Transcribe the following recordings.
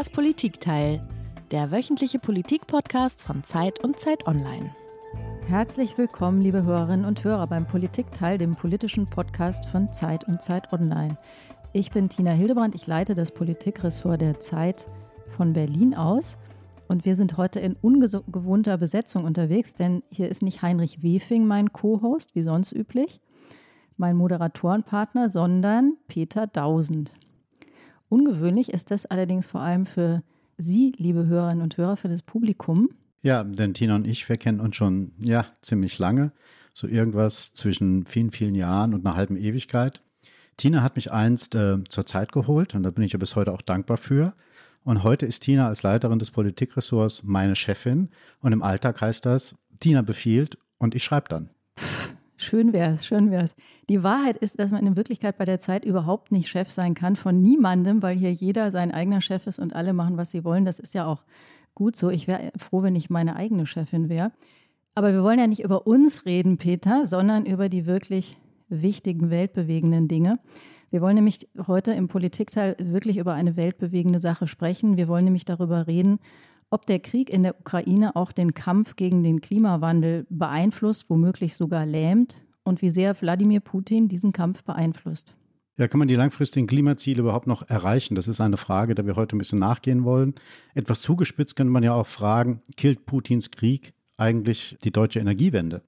Das Politikteil, der wöchentliche Politikpodcast von Zeit und Zeit Online. Herzlich willkommen, liebe Hörerinnen und Hörer, beim Politikteil, dem politischen Podcast von Zeit und Zeit Online. Ich bin Tina Hildebrand, ich leite das Politikressort der Zeit von Berlin aus. Und wir sind heute in ungewohnter Besetzung unterwegs, denn hier ist nicht Heinrich Wefing mein Co-Host, wie sonst üblich, mein Moderatorenpartner, sondern Peter Dausend. Ungewöhnlich ist das allerdings vor allem für Sie, liebe Hörerinnen und Hörer, für das Publikum. Ja, denn Tina und ich, wir kennen uns schon, ja, ziemlich lange. So irgendwas zwischen vielen, vielen Jahren und einer halben Ewigkeit. Tina hat mich einst äh, zur Zeit geholt und da bin ich ja bis heute auch dankbar für. Und heute ist Tina als Leiterin des Politikressorts meine Chefin. Und im Alltag heißt das, Tina befiehlt und ich schreibe dann. Schön wär's, schön wär's. Die Wahrheit ist, dass man in Wirklichkeit bei der Zeit überhaupt nicht Chef sein kann von niemandem, weil hier jeder sein eigener Chef ist und alle machen, was sie wollen. Das ist ja auch gut so. Ich wäre froh, wenn ich meine eigene Chefin wäre. Aber wir wollen ja nicht über uns reden, Peter, sondern über die wirklich wichtigen, weltbewegenden Dinge. Wir wollen nämlich heute im Politikteil wirklich über eine weltbewegende Sache sprechen. Wir wollen nämlich darüber reden, ob der Krieg in der Ukraine auch den Kampf gegen den Klimawandel beeinflusst, womöglich sogar lähmt und wie sehr Wladimir Putin diesen Kampf beeinflusst. Ja, kann man die langfristigen Klimaziele überhaupt noch erreichen? Das ist eine Frage, der wir heute ein bisschen nachgehen wollen. Etwas zugespitzt könnte man ja auch fragen, killt Putins Krieg eigentlich die deutsche Energiewende?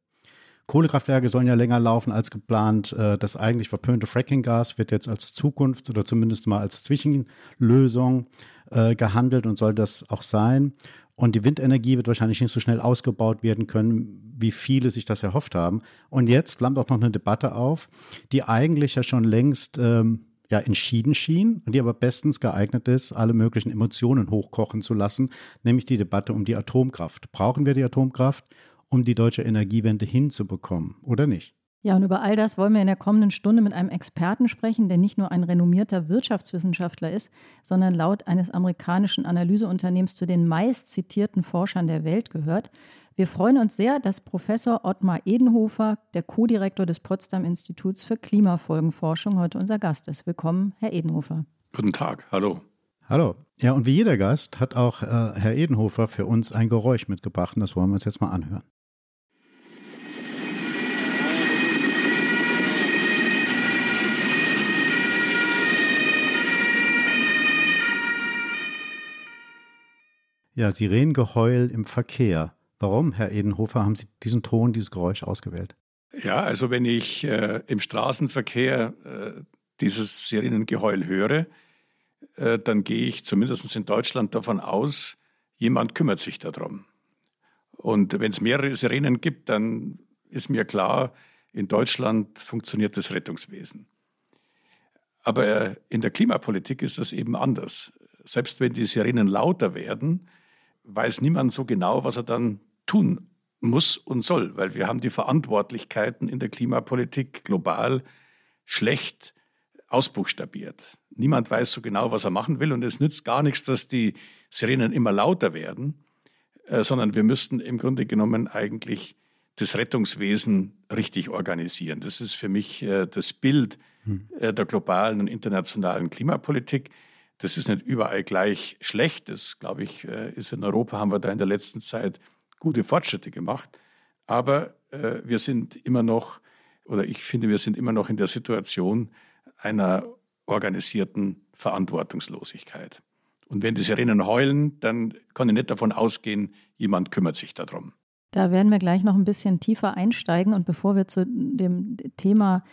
Kohlekraftwerke sollen ja länger laufen als geplant. Äh, das eigentlich verpönte Frackinggas wird jetzt als Zukunft oder zumindest mal als Zwischenlösung äh, gehandelt und soll das auch sein. Und die Windenergie wird wahrscheinlich nicht so schnell ausgebaut werden können, wie viele sich das erhofft haben. Und jetzt flammt auch noch eine Debatte auf, die eigentlich ja schon längst ähm, ja, entschieden schien und die aber bestens geeignet ist, alle möglichen Emotionen hochkochen zu lassen, nämlich die Debatte um die Atomkraft. Brauchen wir die Atomkraft um die deutsche Energiewende hinzubekommen, oder nicht? Ja, und über all das wollen wir in der kommenden Stunde mit einem Experten sprechen, der nicht nur ein renommierter Wirtschaftswissenschaftler ist, sondern laut eines amerikanischen Analyseunternehmens zu den meist zitierten Forschern der Welt gehört. Wir freuen uns sehr, dass Professor Ottmar Edenhofer, der Co-Direktor des Potsdam Instituts für Klimafolgenforschung, heute unser Gast ist. Willkommen, Herr Edenhofer. Guten Tag, hallo. Hallo. Ja, und wie jeder Gast hat auch äh, Herr Edenhofer für uns ein Geräusch mitgebracht und das wollen wir uns jetzt mal anhören. Ja, Sirenengeheul im Verkehr. Warum, Herr Edenhofer, haben Sie diesen Ton, dieses Geräusch ausgewählt? Ja, also wenn ich äh, im Straßenverkehr äh, dieses Sirenengeheul höre, äh, dann gehe ich zumindest in Deutschland davon aus, jemand kümmert sich darum. Und wenn es mehrere Sirenen gibt, dann ist mir klar, in Deutschland funktioniert das Rettungswesen. Aber in der Klimapolitik ist das eben anders. Selbst wenn die Sirenen lauter werden, weiß niemand so genau, was er dann tun muss und soll, weil wir haben die Verantwortlichkeiten in der Klimapolitik global schlecht ausbuchstabiert. Niemand weiß so genau, was er machen will und es nützt gar nichts, dass die Sirenen immer lauter werden, äh, sondern wir müssten im Grunde genommen eigentlich das Rettungswesen richtig organisieren. Das ist für mich äh, das Bild hm. äh, der globalen und internationalen Klimapolitik. Das ist nicht überall gleich schlecht. Das, glaube ich, äh, ist in Europa, haben wir da in der letzten Zeit gute Fortschritte gemacht. Aber äh, wir sind immer noch, oder ich finde, wir sind immer noch in der Situation einer organisierten Verantwortungslosigkeit. Und wenn die Sirenen heulen, dann kann ich nicht davon ausgehen, jemand kümmert sich darum. Da werden wir gleich noch ein bisschen tiefer einsteigen. Und bevor wir zu dem Thema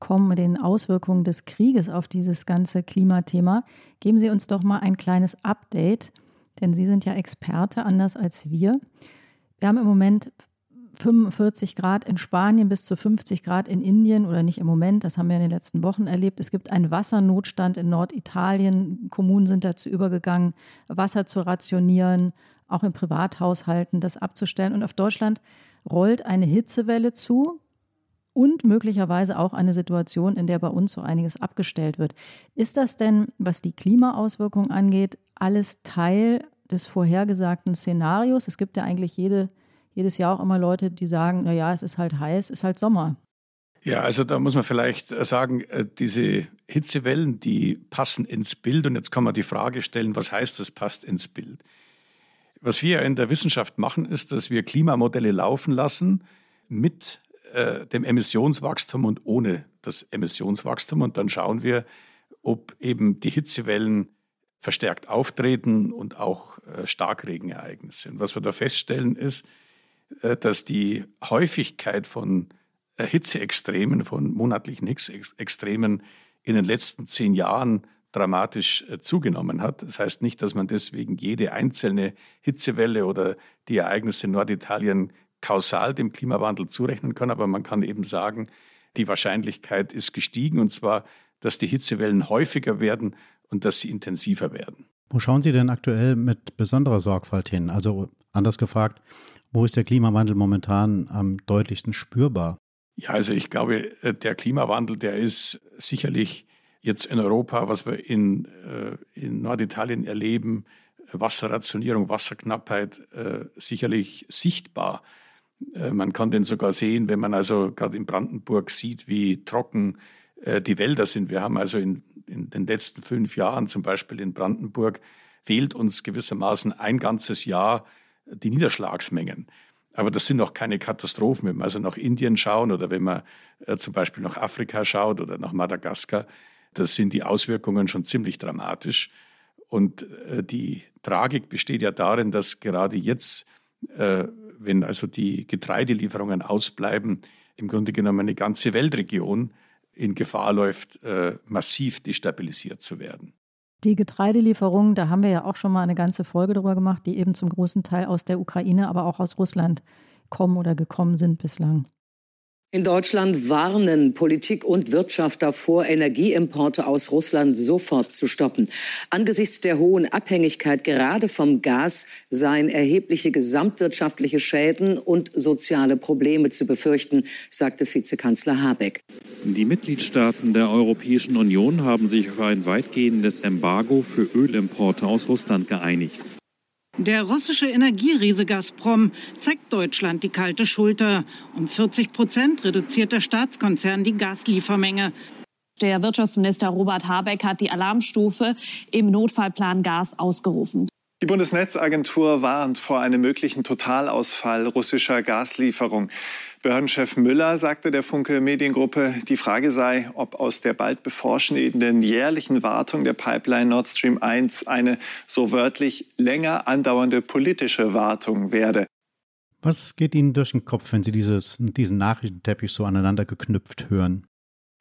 kommen, den Auswirkungen des Krieges auf dieses ganze Klimathema, geben Sie uns doch mal ein kleines Update, denn Sie sind ja Experte, anders als wir. Wir haben im Moment 45 Grad in Spanien bis zu 50 Grad in Indien oder nicht im Moment, das haben wir in den letzten Wochen erlebt. Es gibt einen Wassernotstand in Norditalien. Kommunen sind dazu übergegangen, Wasser zu rationieren, auch in Privathaushalten das abzustellen. Und auf Deutschland rollt eine Hitzewelle zu und möglicherweise auch eine Situation, in der bei uns so einiges abgestellt wird. Ist das denn, was die Klimaauswirkungen angeht, alles Teil des vorhergesagten Szenarios? Es gibt ja eigentlich jede, jedes Jahr auch immer Leute, die sagen, naja, es ist halt heiß, es ist halt Sommer. Ja, also da muss man vielleicht sagen, äh, diese Hitzewellen, die passen ins Bild. Und jetzt kann man die Frage stellen, was heißt das, passt ins Bild? Was wir in der Wissenschaft machen, ist, dass wir Klimamodelle laufen lassen mit äh, dem Emissionswachstum und ohne das Emissionswachstum. Und dann schauen wir, ob eben die Hitzewellen verstärkt auftreten und auch äh, Starkregenereignisse. Und was wir da feststellen, ist, äh, dass die Häufigkeit von Hitzeextremen, von monatlichen Hitzeextremen in den letzten zehn Jahren dramatisch zugenommen hat. Das heißt nicht, dass man deswegen jede einzelne Hitzewelle oder die Ereignisse in Norditalien kausal dem Klimawandel zurechnen kann, aber man kann eben sagen, die Wahrscheinlichkeit ist gestiegen und zwar, dass die Hitzewellen häufiger werden und dass sie intensiver werden. Wo schauen Sie denn aktuell mit besonderer Sorgfalt hin? Also anders gefragt, wo ist der Klimawandel momentan am deutlichsten spürbar? Ja, also ich glaube, äh, der Klimawandel, der ist sicherlich jetzt in Europa, was wir in, äh, in Norditalien erleben, Wasserrationierung, Wasserknappheit, äh, sicherlich sichtbar. Man kann den sogar sehen, wenn man also gerade in Brandenburg sieht, wie trocken die Wälder sind. Wir haben also in, in den letzten fünf Jahren zum Beispiel in Brandenburg fehlt uns gewissermaßen ein ganzes Jahr die Niederschlagsmengen. Aber das sind noch keine Katastrophen. Wenn wir also nach Indien schauen oder wenn man äh, zum Beispiel nach Afrika schaut oder nach Madagaskar, das sind die Auswirkungen schon ziemlich dramatisch. Und äh, die Tragik besteht ja darin, dass gerade jetzt, äh, wenn also die Getreidelieferungen ausbleiben, im Grunde genommen eine ganze Weltregion in Gefahr läuft, äh, massiv destabilisiert zu werden. Die Getreidelieferungen, da haben wir ja auch schon mal eine ganze Folge darüber gemacht, die eben zum großen Teil aus der Ukraine, aber auch aus Russland kommen oder gekommen sind bislang. In Deutschland warnen Politik und Wirtschaft davor, Energieimporte aus Russland sofort zu stoppen. Angesichts der hohen Abhängigkeit gerade vom Gas seien erhebliche gesamtwirtschaftliche Schäden und soziale Probleme zu befürchten, sagte Vizekanzler Habeck. Die Mitgliedstaaten der Europäischen Union haben sich auf ein weitgehendes Embargo für Ölimporte aus Russland geeinigt. Der russische Energieriese Gazprom zeigt Deutschland die kalte Schulter. Um 40 Prozent reduziert der Staatskonzern die Gasliefermenge. Der Wirtschaftsminister Robert Habeck hat die Alarmstufe im Notfallplan Gas ausgerufen. Die Bundesnetzagentur warnt vor einem möglichen Totalausfall russischer Gaslieferung. Behördenchef Müller sagte der Funke Mediengruppe, die Frage sei, ob aus der bald bevorstehenden jährlichen Wartung der Pipeline Nord Stream 1 eine so wörtlich länger andauernde politische Wartung werde. Was geht Ihnen durch den Kopf, wenn Sie dieses, diesen Nachrichtenteppich so aneinander geknüpft hören?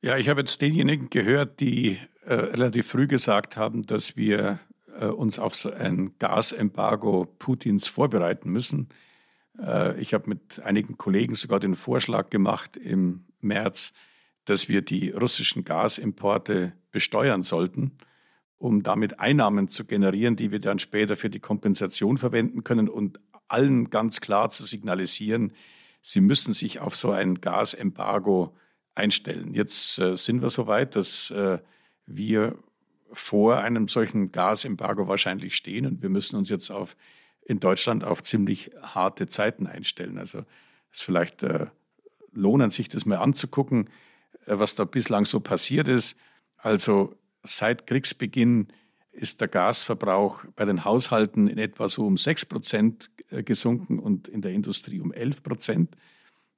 Ja, ich habe jetzt denjenigen gehört, die äh, relativ früh gesagt haben, dass wir äh, uns auf so ein Gasembargo Putins vorbereiten müssen. Äh, ich habe mit einigen Kollegen sogar den Vorschlag gemacht im März, dass wir die russischen Gasimporte besteuern sollten, um damit Einnahmen zu generieren, die wir dann später für die Kompensation verwenden können und allen ganz klar zu signalisieren, sie müssen sich auf so ein Gasembargo einstellen. Jetzt äh, sind wir so weit, dass äh, wir vor einem solchen Gasembargo wahrscheinlich stehen und wir müssen uns jetzt auf in Deutschland auf ziemlich harte Zeiten einstellen. Also es ist vielleicht äh, lohnend, sich das mal anzugucken, äh, was da bislang so passiert ist. Also seit Kriegsbeginn ist der Gasverbrauch bei den Haushalten in etwa so um 6 Prozent äh, gesunken und in der Industrie um 11 Prozent.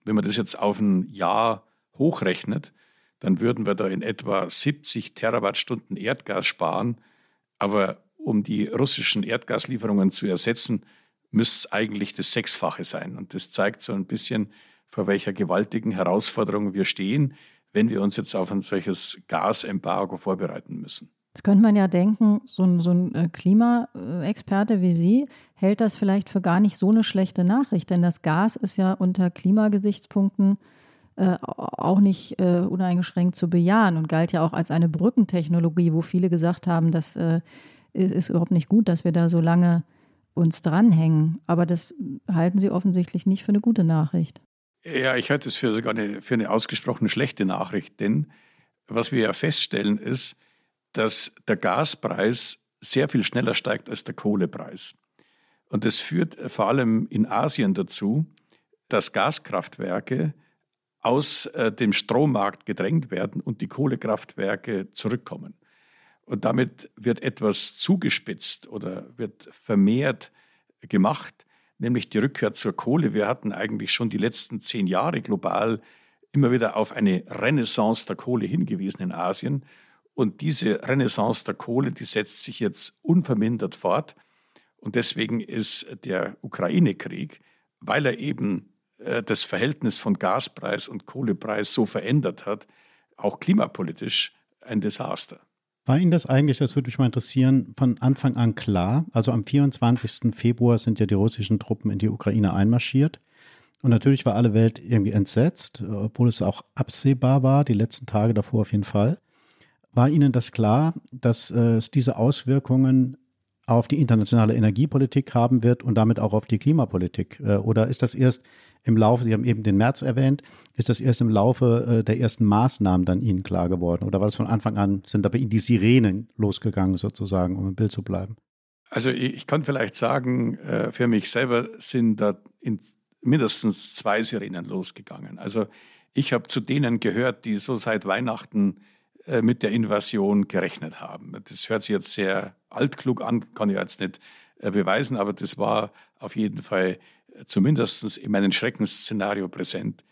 Wenn man das jetzt auf ein Jahr hochrechnet, dann würden wir da in etwa 70 Terawattstunden Erdgas sparen. Aber um die russischen Erdgaslieferungen zu ersetzen, müsste es eigentlich das Sechsfache sein. Und das zeigt so ein bisschen, vor welcher gewaltigen Herausforderung wir stehen, wenn wir uns jetzt auf ein solches Gasembargo vorbereiten müssen. Jetzt könnte man ja denken, so ein, so ein äh, Klimaexperte wie Sie hält das vielleicht für gar nicht so eine schlechte Nachricht, denn das Gas ist ja unter Klimagesichtspunkten äh, auch nicht äh, uneingeschränkt zu bejahen und galt ja auch als eine Brückentechnologie, wo viele gesagt haben, dass äh, ist, ist überhaupt nicht gut, dass wir da so lange uns dranhängen. Aber das halten Sie offensichtlich nicht für eine gute Nachricht. Ja, ich halte es für sogar eine, für eine ausgesprochen schlechte Nachricht, denn was wir ja feststellen ist, dass der Gaspreis sehr viel schneller steigt als der Kohlepreis. Und das führt vor allem in Asien dazu, dass Gaskraftwerke aus äh, dem Strommarkt gedrängt werden und die Kohlekraftwerke zurückkommen. Und damit wird etwas zugespitzt oder wird vermehrt gemacht, nämlich die Rückkehr zur Kohle. Wir hatten eigentlich schon die letzten zehn Jahre global immer wieder auf eine Renaissance der Kohle hingewiesen in Asien. Und diese Renaissance der Kohle, die setzt sich jetzt unvermindert fort. Und deswegen ist der Ukraine-Krieg, weil er eben äh, das Verhältnis von Gaspreis und Kohlepreis so verändert hat, auch klimapolitisch ein Desaster. War Ihnen das eigentlich, das würde mich mal interessieren, von Anfang an klar? Also am 24. Februar sind ja die russischen Truppen in die Ukraine einmarschiert. Und natürlich war alle Welt irgendwie entsetzt, obwohl es auch absehbar war, die letzten Tage davor auf jeden Fall. War Ihnen das klar, dass äh, es diese Auswirkungen auf die internationale Energiepolitik haben wird und damit auch auf die Klimapolitik? Äh, oder ist das erst im Laufe, Sie haben eben den März erwähnt, ist das erst im Laufe äh, der ersten Maßnahmen dann Ihnen klar geworden? Oder war das von Anfang an, sind da bei Ihnen die Sirenen losgegangen sozusagen, um im Bild zu bleiben? Also ich, kann vielleicht sagen, äh, für mich selber sind da mindestens zwei Sirenen losgegangen. Also ich habe zu denen gehört, die so seit Weihnachten mit der Invasion gerechnet haben. Das hört sich jetzt sehr altklug an, kann ich jetzt nicht beweisen, aber das war auf jeden Fall zumindest in meinem Schreckensszenario präsent.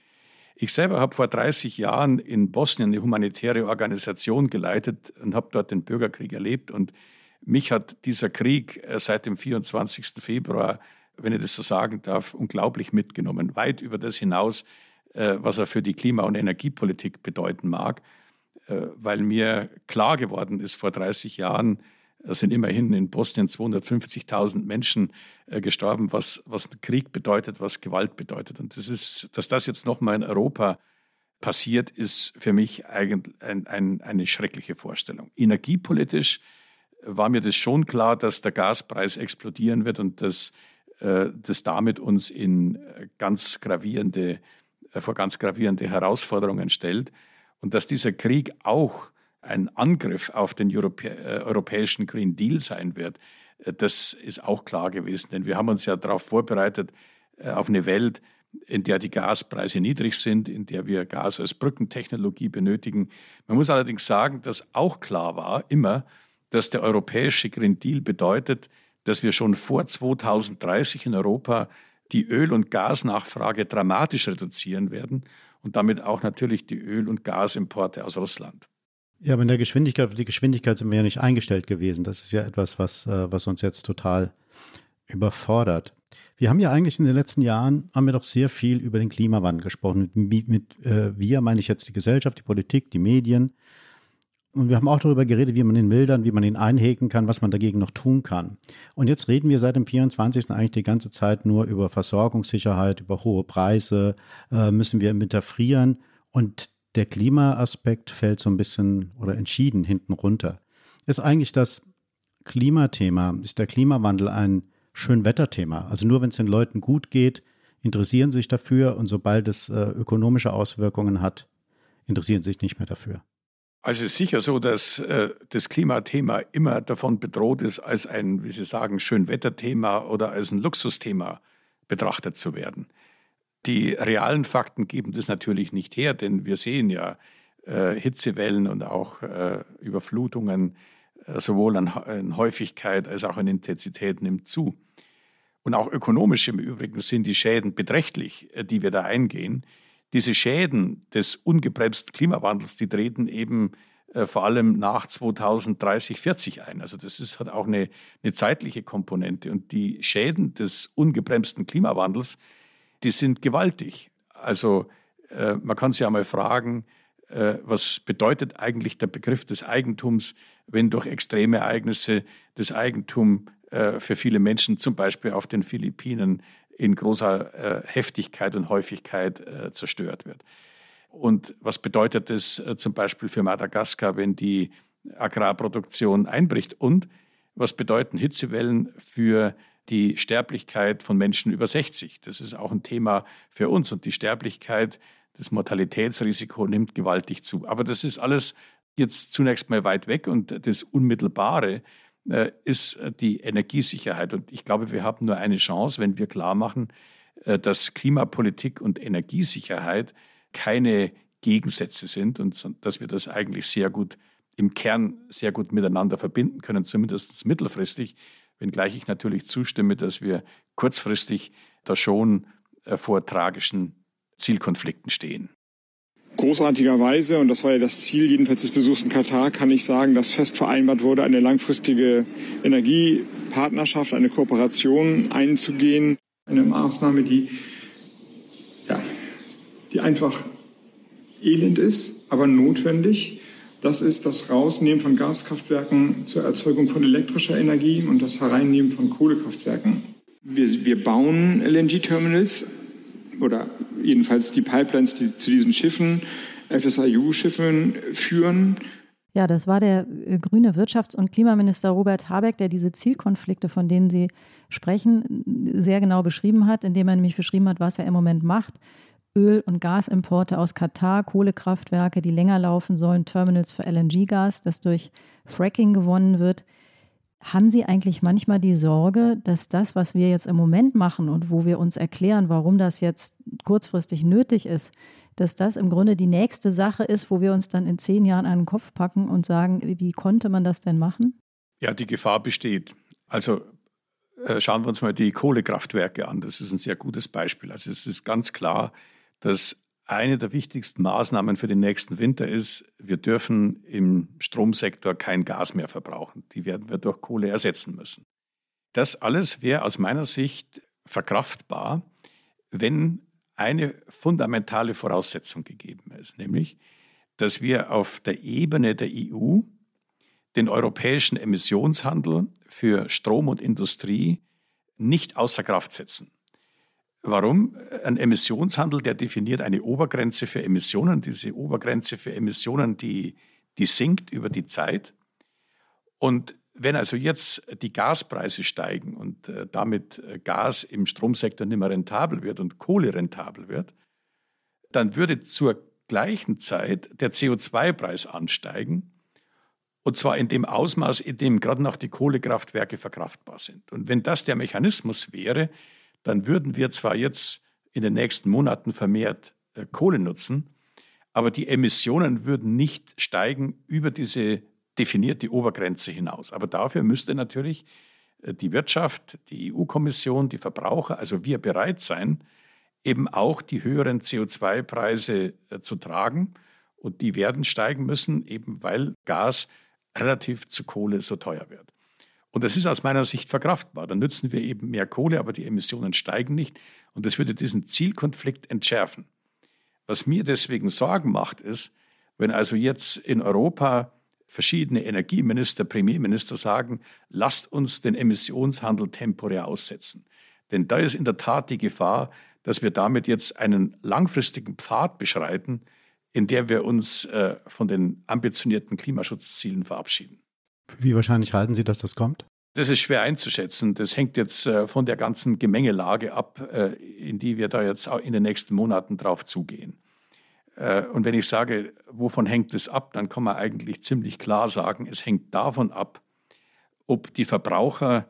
Ich selber habe vor 30 Jahren in Bosnien eine humanitäre Organisation geleitet und habe dort den Bürgerkrieg erlebt. Und mich hat dieser Krieg äh, seit dem 24. Februar, wenn ich das so sagen darf, unglaublich mitgenommen. Weit über das hinaus, äh, was er für die Klima- und Energiepolitik bedeuten mag. Äh, weil mir klar geworden ist vor 30 Jahren, es sind immerhin in Bosnien 250.000 Menschen äh, gestorben, was, was Krieg bedeutet, was Gewalt bedeutet. Und das ist, dass das jetzt nochmal in Europa passiert, ist für mich eigentlich ein, ein, eine schreckliche Vorstellung. Energiepolitisch war mir das schon klar, dass der Gaspreis explodieren wird und dass äh, das damit uns in ganz gravierende, äh, vor ganz gravierende Herausforderungen stellt und dass dieser Krieg auch ein Angriff auf den Europä äh, europäischen Green Deal sein wird, äh, das ist auch klar gewesen. Denn wir haben uns ja darauf vorbereitet, äh, auf eine Welt, in der die Gaspreise niedrig sind, in der wir Gas als Brückentechnologie benötigen. Man muss allerdings sagen, dass auch klar war immer, dass der europäische Green Deal bedeutet, dass wir schon vor 2030 in Europa die Öl- und Gasnachfrage dramatisch reduzieren werden und damit auch natürlich die Öl- und Gasimporte aus Russland. Ja, aber in der Geschwindigkeit, die Geschwindigkeit sind wir ja nicht eingestellt gewesen. Das ist ja etwas, was, äh, was uns jetzt total überfordert. Wir haben ja eigentlich in den letzten Jahren, haben wir doch sehr viel über den Klimawandel gesprochen. Mit, mit äh, wir meine ich jetzt die Gesellschaft, die Politik, die Medien. Und wir haben auch darüber geredet, wie man ihn mildern, wie man ihn einhegen kann, was man dagegen noch tun kann. Und jetzt reden wir seit dem 24. eigentlich die ganze Zeit nur über Versorgungssicherheit, über hohe Preise, äh, müssen wir im Winter frieren. Und der Klimaaspekt fällt so ein bisschen oder entschieden hinten runter. Ist eigentlich das Klimathema, ist der Klimawandel ein Schönwetterthema? Also nur wenn es den Leuten gut geht, interessieren sich dafür und sobald es äh, ökonomische Auswirkungen hat, interessieren sich nicht mehr dafür. Also es ist sicher so, dass äh, das Klimathema immer davon bedroht ist, als ein, wie Sie sagen, Schönwetterthema oder als ein Luxusthema betrachtet zu werden. Die realen Fakten geben das natürlich nicht her, denn wir sehen ja äh, Hitzewellen und auch äh, Überflutungen äh, sowohl an, an, Häufigkeit als auch an Intensität nimmt zu. Und auch ökonomisch im Übrigen sind die Schäden beträchtlich, äh, die wir da eingehen. Diese Schäden des ungebremsten Klimawandels, die treten eben äh, vor allem nach 2030, 40 ein. Also das ist, hat auch eine, eine zeitliche Komponente. Und die Schäden des ungebremsten Klimawandels, die sind gewaltig. Also äh, man kann sich ja mal fragen, äh, was bedeutet eigentlich der Begriff des Eigentums, wenn durch extreme Ereignisse das Eigentum äh, für viele Menschen, zum Beispiel auf den Philippinen, in großer äh, Heftigkeit und Häufigkeit äh, zerstört wird. Und was bedeutet das äh, zum Beispiel für Madagaskar, wenn die Agrarproduktion einbricht? Und was bedeuten Hitzewellen für die Sterblichkeit von Menschen über 60. Das ist auch ein Thema für uns. Und die Sterblichkeit, das Mortalitätsrisiko nimmt gewaltig zu. Aber das ist alles jetzt zunächst mal weit weg. Und das Unmittelbare ist die Energiesicherheit. Und ich glaube, wir haben nur eine Chance, wenn wir klar machen, äh, dass Klimapolitik und Energiesicherheit keine Gegensätze sind und dass wir das eigentlich sehr gut im Kern sehr gut miteinander verbinden können, zumindest mittelfristig, wenngleich ich natürlich zustimme, dass wir kurzfristig da schon äh, vor tragischen Zielkonflikten stehen. Großartigerweise, und das war ja das Ziel jedenfalls des Besuchs in Katar, kann ich sagen, dass fest vereinbart wurde, eine langfristige Energiepartnerschaft, eine Kooperation einzugehen. Eine Maßnahme, die, ja, die einfach elend ist, aber notwendig. Das ist das Rausnehmen von Gaskraftwerken zur Erzeugung von elektrischer Energie und das Hereinnehmen von Kohlekraftwerken. Wir, wir bauen LNG-Terminals oder jedenfalls die Pipelines, die zu diesen Schiffen, FSIU-Schiffen führen. Ja, das war der äh, grüne Wirtschafts- und Klimaminister Robert Habeck, der diese Zielkonflikte, von denen Sie sprechen, sehr genau beschrieben hat, indem er nämlich beschrieben hat, was er im Moment macht. Öl- und Gasimporte aus Katar, Kohlekraftwerke, die länger laufen sollen, Terminals für LNG-Gas, das durch Fracking gewonnen wird. Haben Sie eigentlich manchmal die Sorge, dass das, was wir jetzt im Moment machen und wo wir uns erklären, warum das jetzt kurzfristig nötig ist, dass das im Grunde die nächste Sache ist, wo wir uns dann in zehn Jahren einen Kopf packen und sagen, wie konnte man das denn machen? Ja, die Gefahr besteht. Also äh, schauen wir uns mal die Kohlekraftwerke an. Das ist ein sehr gutes Beispiel. Also es ist ganz klar, dass eine der wichtigsten Maßnahmen für den nächsten Winter ist, wir dürfen im Stromsektor kein Gas mehr verbrauchen. Die werden wir durch Kohle ersetzen müssen. Das alles wäre aus meiner Sicht verkraftbar, wenn eine fundamentale Voraussetzung gegeben ist, nämlich, dass wir auf der Ebene der EU den europäischen Emissionshandel für Strom und Industrie nicht außer Kraft setzen. Warum? Ein Emissionshandel, der definiert eine Obergrenze für Emissionen. Diese Obergrenze für Emissionen, die, die sinkt über die Zeit. Und wenn also jetzt die Gaspreise steigen und äh, damit äh, Gas im Stromsektor nicht mehr rentabel wird und Kohle rentabel wird, dann würde zur gleichen Zeit der CO2-Preis ansteigen. Und zwar in dem Ausmaß, in dem gerade noch die Kohlekraftwerke verkraftbar sind. Und wenn das der Mechanismus wäre, dann würden wir zwar jetzt in den nächsten Monaten vermehrt äh, Kohle nutzen, aber die Emissionen würden nicht steigen über diese definierte Obergrenze hinaus. Aber dafür müsste natürlich äh, die Wirtschaft, die EU-Kommission, die Verbraucher, also wir bereit sein, eben auch die höheren CO2-Preise äh, zu tragen. Und die werden steigen müssen, eben weil Gas relativ zu Kohle so teuer wird. Und das ist aus meiner Sicht verkraftbar. Dann nützen wir eben mehr Kohle, aber die Emissionen steigen nicht. Und das würde diesen Zielkonflikt entschärfen. Was mir deswegen Sorgen macht, ist, wenn also jetzt in Europa verschiedene Energieminister, Premierminister sagen, lasst uns den Emissionshandel temporär aussetzen. Denn da ist in der Tat die Gefahr, dass wir damit jetzt einen langfristigen Pfad beschreiten, in der wir uns äh, von den ambitionierten Klimaschutzzielen verabschieden. Wie wahrscheinlich halten Sie, dass das kommt? Das ist schwer einzuschätzen. Das hängt jetzt äh, von der ganzen Gemengelage ab, äh, in die wir da jetzt in den nächsten Monaten drauf zugehen. Äh, und wenn ich sage, wovon hängt es ab, dann kann man eigentlich ziemlich klar sagen, es hängt davon ab, ob die Verbraucher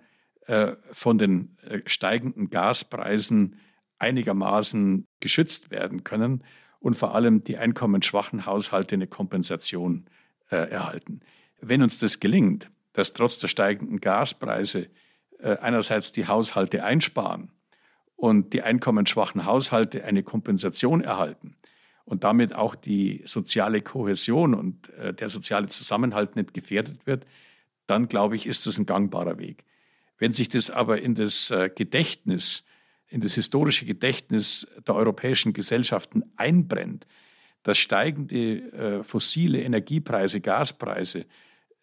von den steigenden Gaspreisen einigermaßen geschützt werden können und vor allem die einkommensschwachen Haushalte eine Kompensation erhalten. Wenn uns das gelingt, dass trotz der steigenden Gaspreise äh, einerseits die Haushalte einsparen und die einkommensschwachen Haushalte eine Kompensation erhalten und damit auch die soziale Kohäsion und äh, der soziale Zusammenhalt nicht gefährdet wird, dann glaube ich, ist das ein gangbarer Weg. Wenn sich das aber in das äh, Gedächtnis, in das historische Gedächtnis der europäischen Gesellschaften einbrennt, dass steigende fossile Energiepreise, Gaspreise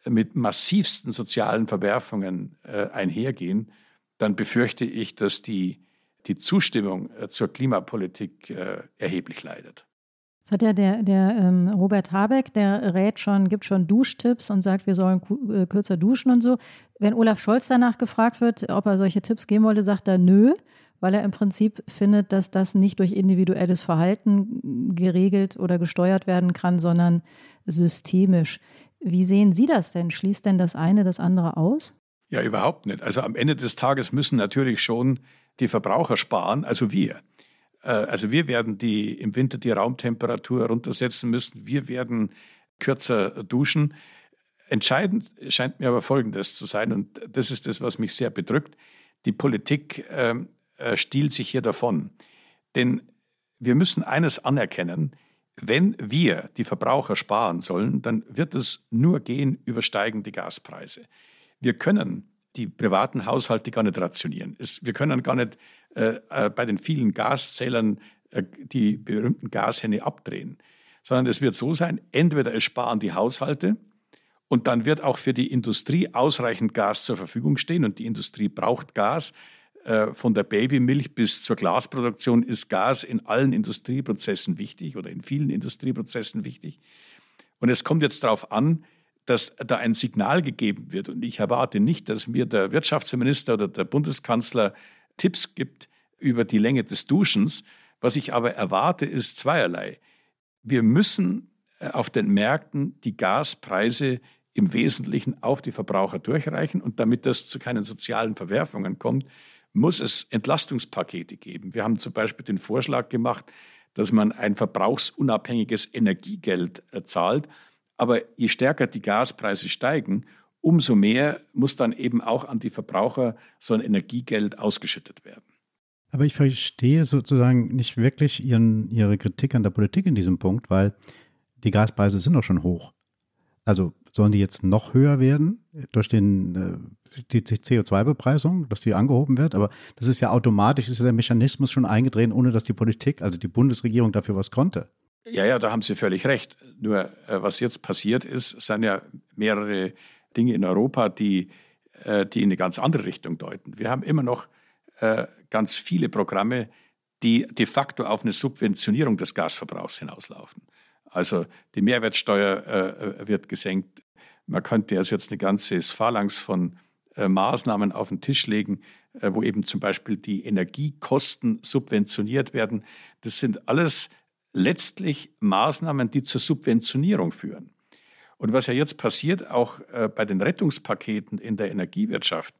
mit massivsten sozialen Verwerfungen äh, einhergehen, dann befürchte ich, dass die, die Zustimmung äh, zur Klimapolitik äh, erheblich leidet. Das hat ja der, der ähm, Robert Habeck, der rät schon, gibt schon Duschtipps und sagt, wir sollen äh, kürzer duschen und so. Wenn Olaf Scholz danach gefragt wird, ob er solche Tipps geben wollte, sagt er nö, weil er im Prinzip findet, dass das nicht durch individuelles Verhalten geregelt oder gesteuert werden kann, sondern systemisch. Wie sehen Sie das denn? Schließt denn das eine das andere aus? Ja, überhaupt nicht. Also am Ende des Tages müssen natürlich schon die Verbraucher sparen, also wir. also wir werden die, im Winter die Raumtemperatur runtersetzen müssen. Wir werden kürzer duschen. Entscheidend scheint mir aber Folgendes zu sein, und das ist das, was mich sehr bedrückt. Die Politik ähm, äh, stiehlt sich hier davon. Denn wir müssen eines anerkennen, wenn wir die Verbraucher sparen sollen, dann wird es nur gehen über steigende Gaspreise. Wir können die privaten Haushalte gar nicht rationieren. Es, wir können gar nicht äh, äh, bei den vielen Gaszählern äh, die berühmten Gashände abdrehen, sondern es wird so sein, entweder es sparen die Haushalte und dann wird auch für die Industrie ausreichend Gas zur Verfügung stehen und die Industrie braucht Gas. Äh, von der Babymilch bis zur Glasproduktion ist Gas in allen Industrieprozessen wichtig oder in vielen Industrieprozessen wichtig. Und es kommt jetzt darauf an, dass da ein Signal gegeben wird. Und ich erwarte nicht, dass mir der Wirtschaftsminister oder der Bundeskanzler Tipps gibt über die Länge des Duschens. Was ich aber erwarte, ist zweierlei. Wir müssen äh, auf den Märkten die Gaspreise im Wesentlichen auf die Verbraucher durchreichen. Und damit das zu keinen sozialen Verwerfungen kommt, muss es Entlastungspakete geben. Wir haben zum Beispiel den Vorschlag gemacht, dass man ein verbrauchsunabhängiges Energiegeld äh, zahlt. Aber je stärker die Gaspreise steigen, umso mehr muss dann eben auch an die Verbraucher so ein Energiegeld ausgeschüttet werden. Aber ich verstehe sozusagen nicht wirklich Ihren, Ihre Kritik an der Politik in diesem Punkt, weil die Gaspreise sind doch schon hoch. Also sollen die jetzt noch höher werden durch den, äh, die CO2-Bepreisung, dass die angehoben wird? Aber das ist ja automatisch, ist ja der Mechanismus schon eingedreht, ohne dass die Politik, also die Bundesregierung dafür was konnte. Ja, ja, da haben Sie völlig recht. Nur äh, was jetzt passiert ist, sind ja mehrere Dinge in Europa, die, äh, die in eine ganz andere Richtung deuten. Wir haben immer noch ganz viele Programme, die de facto auf eine Subventionierung des Gasverbrauchs hinauslaufen. Also die Mehrwertsteuer äh, wird gesenkt. Man könnte also jetzt eine ganze Phalanx von äh, Maßnahmen auf den Tisch legen, äh, wo eben zum Beispiel die Energiekosten subventioniert werden. Das sind alles letztlich Maßnahmen, die zur Subventionierung führen. Und was ja jetzt passiert, auch äh, bei den Rettungspaketen in der Energiewirtschaft,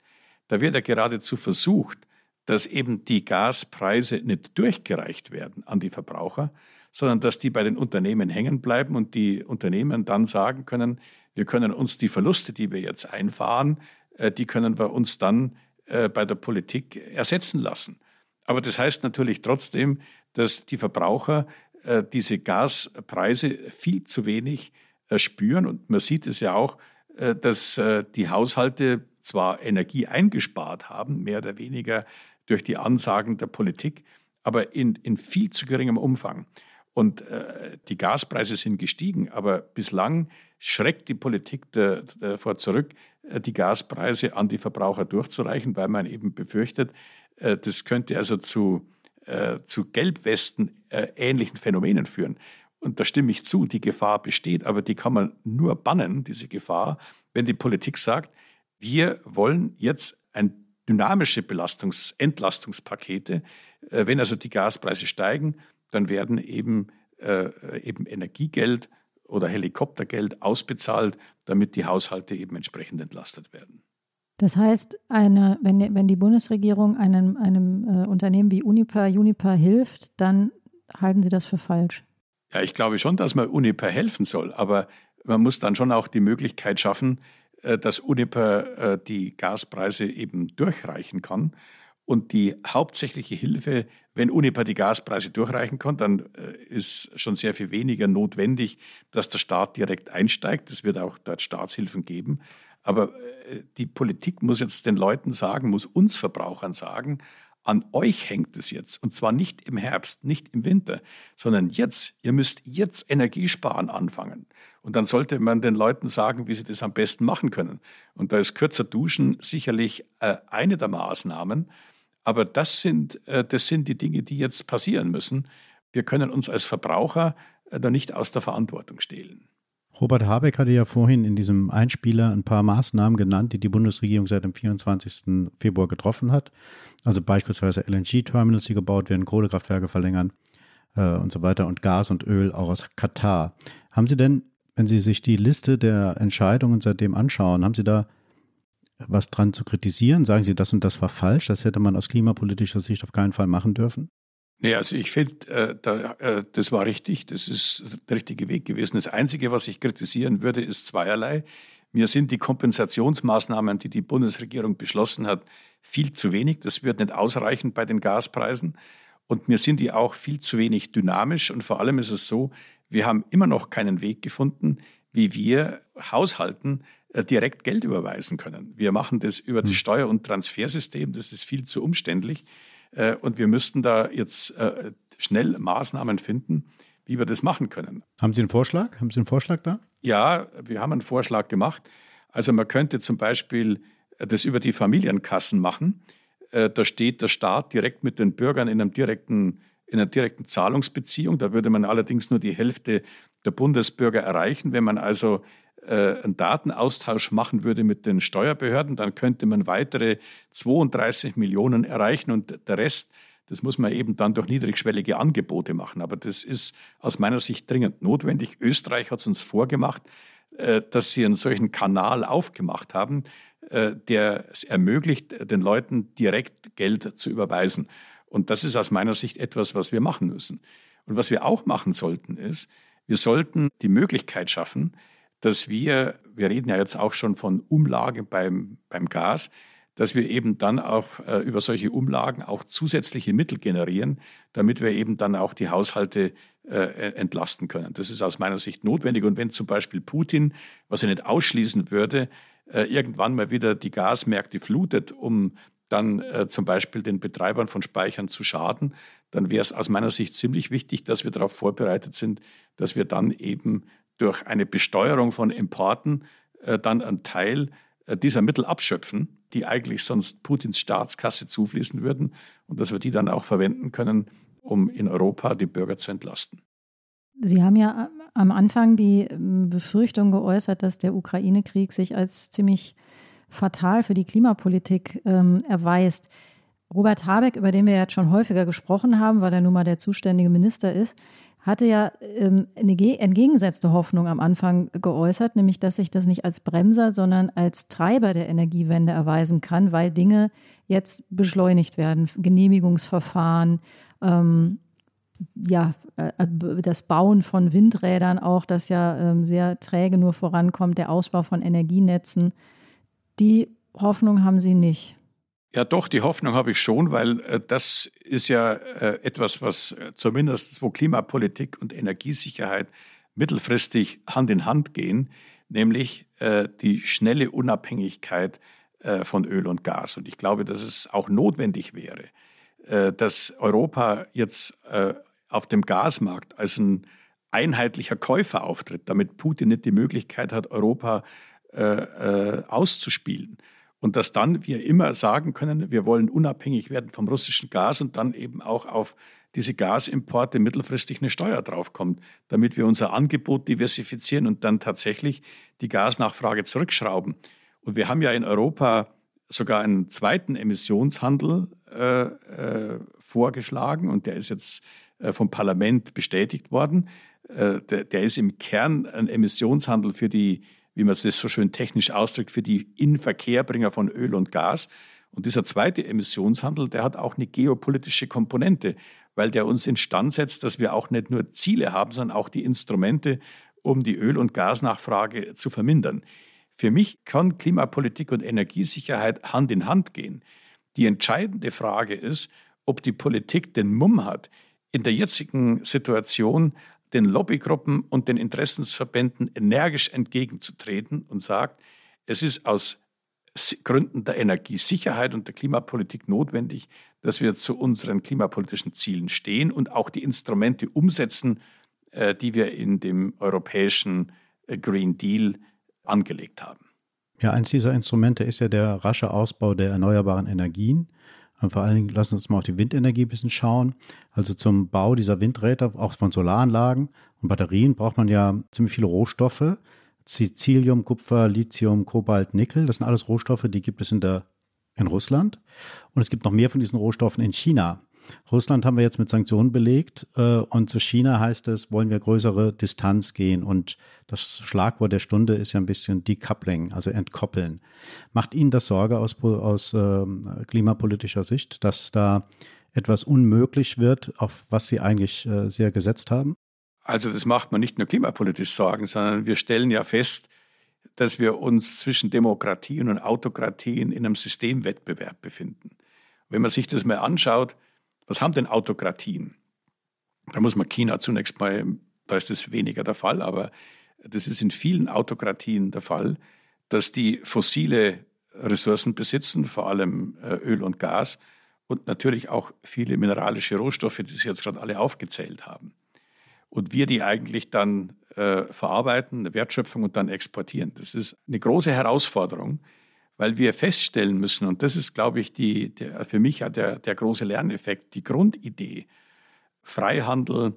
da wird ja geradezu versucht, dass eben die Gaspreise nicht durchgereicht werden an die Verbraucher, sondern dass die bei den Unternehmen hängen bleiben und die Unternehmen dann sagen können, wir können uns die Verluste, die wir jetzt einfahren, äh, die können wir uns dann äh, bei der Politik ersetzen lassen. Aber das heißt natürlich trotzdem, dass die Verbraucher äh, diese Gaspreise viel zu wenig spüren. Und man sieht es ja auch, dass die Haushalte zwar Energie eingespart haben, mehr oder weniger durch die Ansagen der Politik, aber in, in viel zu geringem Umfang. Und äh, die Gaspreise sind gestiegen, aber bislang schreckt die Politik davor zurück, äh, die Gaspreise an die Verbraucher durchzureichen, weil man eben befürchtet, äh, das könnte also zu, äh, zu Gelbwesten äh, ähnlichen Phänomenen führen. Und da stimme ich zu, die Gefahr besteht, aber die kann man nur bannen, diese Gefahr, wenn die Politik sagt, wir wollen jetzt ein dynamische Belastungs-, Entlastungspakete. Äh, wenn also die Gaspreise steigen, dann werden eben, äh, eben Energiegeld oder Helikoptergeld ausbezahlt, damit die Haushalte eben entsprechend entlastet werden. Das heißt, eine, wenn, wenn die Bundesregierung einem, einem äh, Unternehmen wie Uniper, Uniper hilft, dann halten Sie das für falsch? Ja, ich glaube schon, dass man Uniper helfen soll, aber man muss dann schon auch die Möglichkeit schaffen, äh, dass Uniper äh, die Gaspreise eben durchreichen kann. Und die hauptsächliche Hilfe, wenn Uniper die Gaspreise durchreichen kann, dann äh, ist schon sehr viel weniger notwendig, dass der Staat direkt einsteigt. Es wird auch dort Staatshilfen geben. Aber die Politik muss jetzt den Leuten sagen, muss uns Verbrauchern sagen, an euch hängt es jetzt. Und zwar nicht im Herbst, nicht im Winter, sondern jetzt. Ihr müsst jetzt Energiesparen anfangen. Und dann sollte man den Leuten sagen, wie sie das am besten machen können. Und da ist kürzer Duschen sicherlich äh, eine der Maßnahmen. Aber das sind, äh, das sind die Dinge, die jetzt passieren müssen. Wir können uns als Verbraucher äh, da nicht aus der Verantwortung stehlen. Robert Habeck hatte ja vorhin in diesem Einspieler ein paar Maßnahmen genannt, die die Bundesregierung seit dem 24. Februar getroffen hat. Also beispielsweise LNG-Terminals, die gebaut werden, Kohlekraftwerke verlängern äh, und so weiter und Gas und Öl auch aus Katar. Haben Sie denn wenn Sie sich die Liste der Entscheidungen seitdem anschauen, haben Sie da was dran zu kritisieren? Sagen Sie, das und das war falsch, das hätte man aus klimapolitischer Sicht auf keinen Fall machen dürfen? Nee, also ich finde, äh, da, äh, das war richtig, das ist der richtige Weg gewesen. Das Einzige, was ich kritisieren würde, ist zweierlei. Mir sind die Kompensationsmaßnahmen, die die Bundesregierung beschlossen hat, viel zu wenig. Das wird nicht ausreichen bei den Gaspreisen. Und mir sind die auch viel zu wenig dynamisch. Und vor allem ist es so, wir haben immer noch keinen Weg gefunden, wie wir Haushalten direkt Geld überweisen können. Wir machen das über das hm. Steuer- und Transfersystem. Das ist viel zu umständlich. Äh, und wir müssten da jetzt äh, schnell Maßnahmen finden, wie wir das machen können. Haben Sie einen Vorschlag? Haben Sie einen Vorschlag da? Ja, wir haben einen Vorschlag gemacht. Also man könnte zum Beispiel das über die Familienkassen machen. Da steht der Staat direkt mit den Bürgern in, einem direkten, in einer direkten Zahlungsbeziehung. Da würde man allerdings nur die Hälfte der Bundesbürger erreichen. Wenn man also äh, einen Datenaustausch machen würde mit den Steuerbehörden, dann könnte man weitere 32 Millionen erreichen und der Rest, das muss man eben dann durch niedrigschwellige Angebote machen. Aber das ist aus meiner Sicht dringend notwendig. Österreich hat es uns vorgemacht, äh, dass sie einen solchen Kanal aufgemacht haben, äh, der es ermöglicht, den Leuten direkt Geld zu überweisen. Und das ist aus meiner Sicht etwas, was wir machen müssen. Und was wir auch machen sollten, ist, wir sollten die Möglichkeit schaffen, dass wir, wir reden ja jetzt auch schon von Umlage beim, beim Gas, dass wir eben dann auch äh, über solche Umlagen auch zusätzliche Mittel generieren, damit wir eben dann auch die Haushalte äh, entlasten können. Das ist aus meiner Sicht notwendig. Und wenn zum Beispiel Putin, was er nicht ausschließen würde, äh, irgendwann mal wieder die Gasmärkte flutet, um dann äh, zum Beispiel den Betreibern von Speichern zu schaden, dann wäre es aus meiner Sicht ziemlich wichtig, dass wir darauf vorbereitet sind, dass wir dann eben durch eine Besteuerung von Importen äh, dann einen Teil äh, dieser Mittel abschöpfen, die eigentlich sonst Putins Staatskasse zufließen würden und dass wir die dann auch verwenden können, um in Europa die Bürger zu entlasten. Sie haben ja am Anfang die ähm, Befürchtung geäußert, dass der Ukraine-Krieg sich als ziemlich fatal für die Klimapolitik ähm, erweist. Robert Habeck, über den wir jetzt schon häufiger gesprochen haben, weil er nun mal der zuständige Minister ist, hatte ja ähm, eine entgegengesetzte Hoffnung am Anfang geäußert, nämlich dass sich das nicht als Bremser, sondern als Treiber der Energiewende erweisen kann, weil Dinge jetzt beschleunigt werden, Genehmigungsverfahren, ähm, ja, äh, das Bauen von Windrädern auch, das ja ähm, sehr träge nur vorankommt, der Ausbau von Energienetzen. Die Hoffnung haben Sie nicht. Ja, doch, die Hoffnung habe ich schon, weil äh, das ist ja äh, etwas, was äh, zumindest wo Klimapolitik und Energiesicherheit mittelfristig Hand in Hand gehen, nämlich äh, die schnelle Unabhängigkeit äh, von Öl und Gas. Und ich glaube, dass es auch notwendig wäre, äh, dass Europa jetzt auf dem Gasmarkt als ein einheitlicher Käufer auftritt, damit Putin nicht die Möglichkeit hat, Europa auszuspielen. Und dass dann wir immer sagen können, wir wollen unabhängig werden vom russischen Gas und dann eben auch auf diese Gasimporte mittelfristig eine Steuer draufkommt, damit wir unser Angebot diversifizieren und dann tatsächlich die Gasnachfrage zurückschrauben. Und wir haben ja in Europa sogar einen zweiten Emissionshandel äh, äh, vorgeschlagen und der ist jetzt äh, vom Parlament bestätigt worden. Äh, der, der, ist im Kern ein Emissionshandel für die wie man das so schön technisch ausdrückt, für die Inverkehrbringer von Öl und Gas. Und dieser zweite Emissionshandel, der hat auch eine geopolitische Komponente, weil der uns instand setzt, dass wir auch nicht nur Ziele haben, sondern auch die Instrumente, um die Öl- und Gasnachfrage zu vermindern. Für mich kann Klimapolitik und Energiesicherheit Hand in Hand gehen. Die entscheidende Frage ist, ob die Politik den Mumm hat, in der jetzigen Situation den Lobbygruppen und den Interessensverbänden energisch entgegenzutreten und sagt, es ist aus Gründen der Energiesicherheit und der Klimapolitik notwendig, dass wir zu unseren klimapolitischen Zielen stehen und auch die Instrumente umsetzen, äh, die wir in dem europäischen äh, Green Deal angelegt haben. Ja, eins dieser Instrumente ist ja der rasche Ausbau der erneuerbaren Energien. Vor allen Dingen lassen wir uns mal auf die Windenergie ein bisschen schauen. Also zum Bau dieser Windräder, auch von Solaranlagen und Batterien braucht man ja ziemlich viele Rohstoffe. Sizilium, Kupfer, Lithium, Kobalt, Nickel, das sind alles Rohstoffe, die gibt es in, der, in Russland. Und es gibt noch mehr von diesen Rohstoffen in China. Russland haben wir jetzt mit Sanktionen belegt äh, und zu China heißt es, wollen wir größere Distanz gehen und das Schlagwort der Stunde ist ja ein bisschen Decoupling, also entkoppeln. Macht Ihnen das Sorge aus, aus äh, klimapolitischer Sicht, dass da etwas unmöglich wird, auf was Sie eigentlich äh, sehr gesetzt haben? Also das macht man nicht nur klimapolitisch Sorgen, sondern wir stellen ja fest, dass wir uns zwischen Demokratien und Autokratien in einem Systemwettbewerb befinden. Wenn man sich das mal anschaut, was haben denn Autokratien? Da muss man China zunächst mal, da ist das weniger der Fall, aber das ist in vielen Autokratien der Fall, dass die fossile Ressourcen besitzen, vor allem äh, Öl und Gas und natürlich auch viele mineralische Rohstoffe, die Sie jetzt gerade alle aufgezählt haben. Und wir die eigentlich dann äh, verarbeiten, eine Wertschöpfung und dann exportieren. Das ist eine große Herausforderung, weil wir feststellen müssen, und das ist, glaube ich, die, der, für mich ja der, der große Lerneffekt, die Grundidee, Freihandel,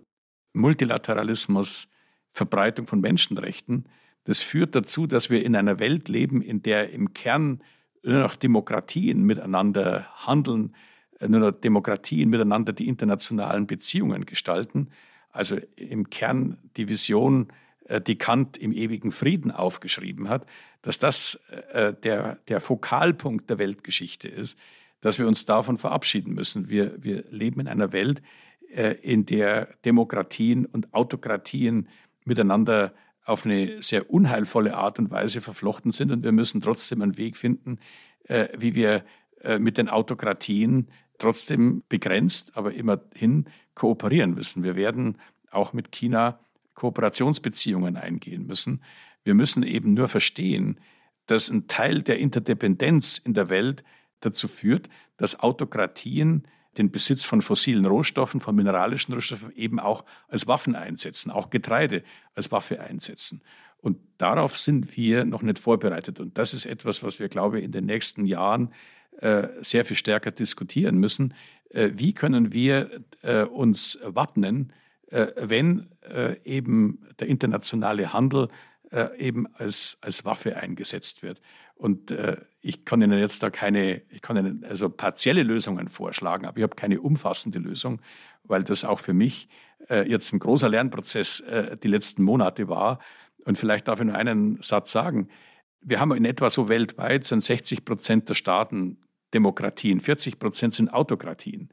Multilateralismus, Verbreitung von Menschenrechten, das führt dazu, dass wir in einer Welt leben, in der im Kern nur noch Demokratien miteinander handeln, nur noch Demokratien miteinander die internationalen Beziehungen gestalten. Also im Kern die Vision, äh, die Kant im ewigen Frieden aufgeschrieben hat, dass das äh, der, der Fokalpunkt der Weltgeschichte ist, dass wir uns davon verabschieden müssen. Wir, wir leben in einer Welt, äh, in der Demokratien und Autokratien miteinander auf eine sehr unheilvolle Art und Weise verflochten sind. Und wir müssen trotzdem einen Weg finden, äh, wie wir äh, mit den Autokratien trotzdem begrenzt, aber immerhin kooperieren müssen. Wir werden auch mit China Kooperationsbeziehungen eingehen müssen. Wir müssen eben nur verstehen, dass ein Teil der Interdependenz in der Welt dazu führt, dass Autokratien den Besitz von fossilen Rohstoffen, von mineralischen Rohstoffen eben auch als Waffen einsetzen, auch Getreide als Waffe einsetzen. Und darauf sind wir noch nicht vorbereitet. Und das ist etwas, was wir, glaube ich, in den nächsten Jahren äh, sehr viel stärker diskutieren müssen. Äh, wie können wir äh, uns wappnen, wenn äh, eben der internationale Handel äh, eben als, als Waffe eingesetzt wird? Und äh, ich kann Ihnen jetzt da keine, ich kann Ihnen also partielle Lösungen vorschlagen, aber ich habe keine umfassende Lösung, weil das auch für mich äh, jetzt ein großer Lernprozess äh, die letzten Monate war. Und vielleicht darf ich nur einen Satz sagen. Wir haben in etwa so weltweit sind 60 Prozent der Staaten Demokratien, 40 Prozent sind Autokratien.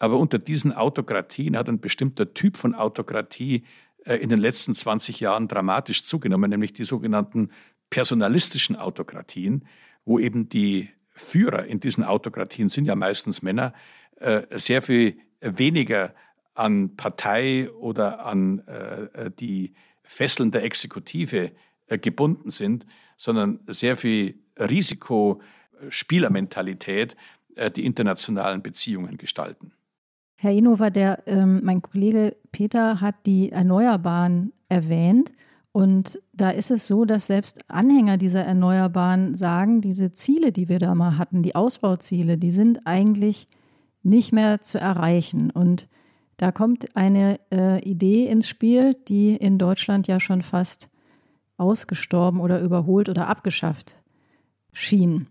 Aber unter diesen Autokratien hat ein bestimmter Typ von Autokratie äh, in den letzten 20 Jahren dramatisch zugenommen, nämlich die sogenannten personalistischen Autokratien, wo eben die Führer in diesen Autokratien sind ja meistens Männer, äh, sehr viel weniger an Partei oder an äh, die Fesseln der Exekutive gebunden sind, sondern sehr viel Risikospielermentalität die internationalen Beziehungen gestalten. Herr Inhofer, der, ähm, mein Kollege Peter hat die Erneuerbaren erwähnt. Und da ist es so, dass selbst Anhänger dieser Erneuerbaren sagen, diese Ziele, die wir da mal hatten, die Ausbauziele, die sind eigentlich nicht mehr zu erreichen. Und da kommt eine äh, Idee ins Spiel, die in Deutschland ja schon fast ausgestorben oder überholt oder abgeschafft schien.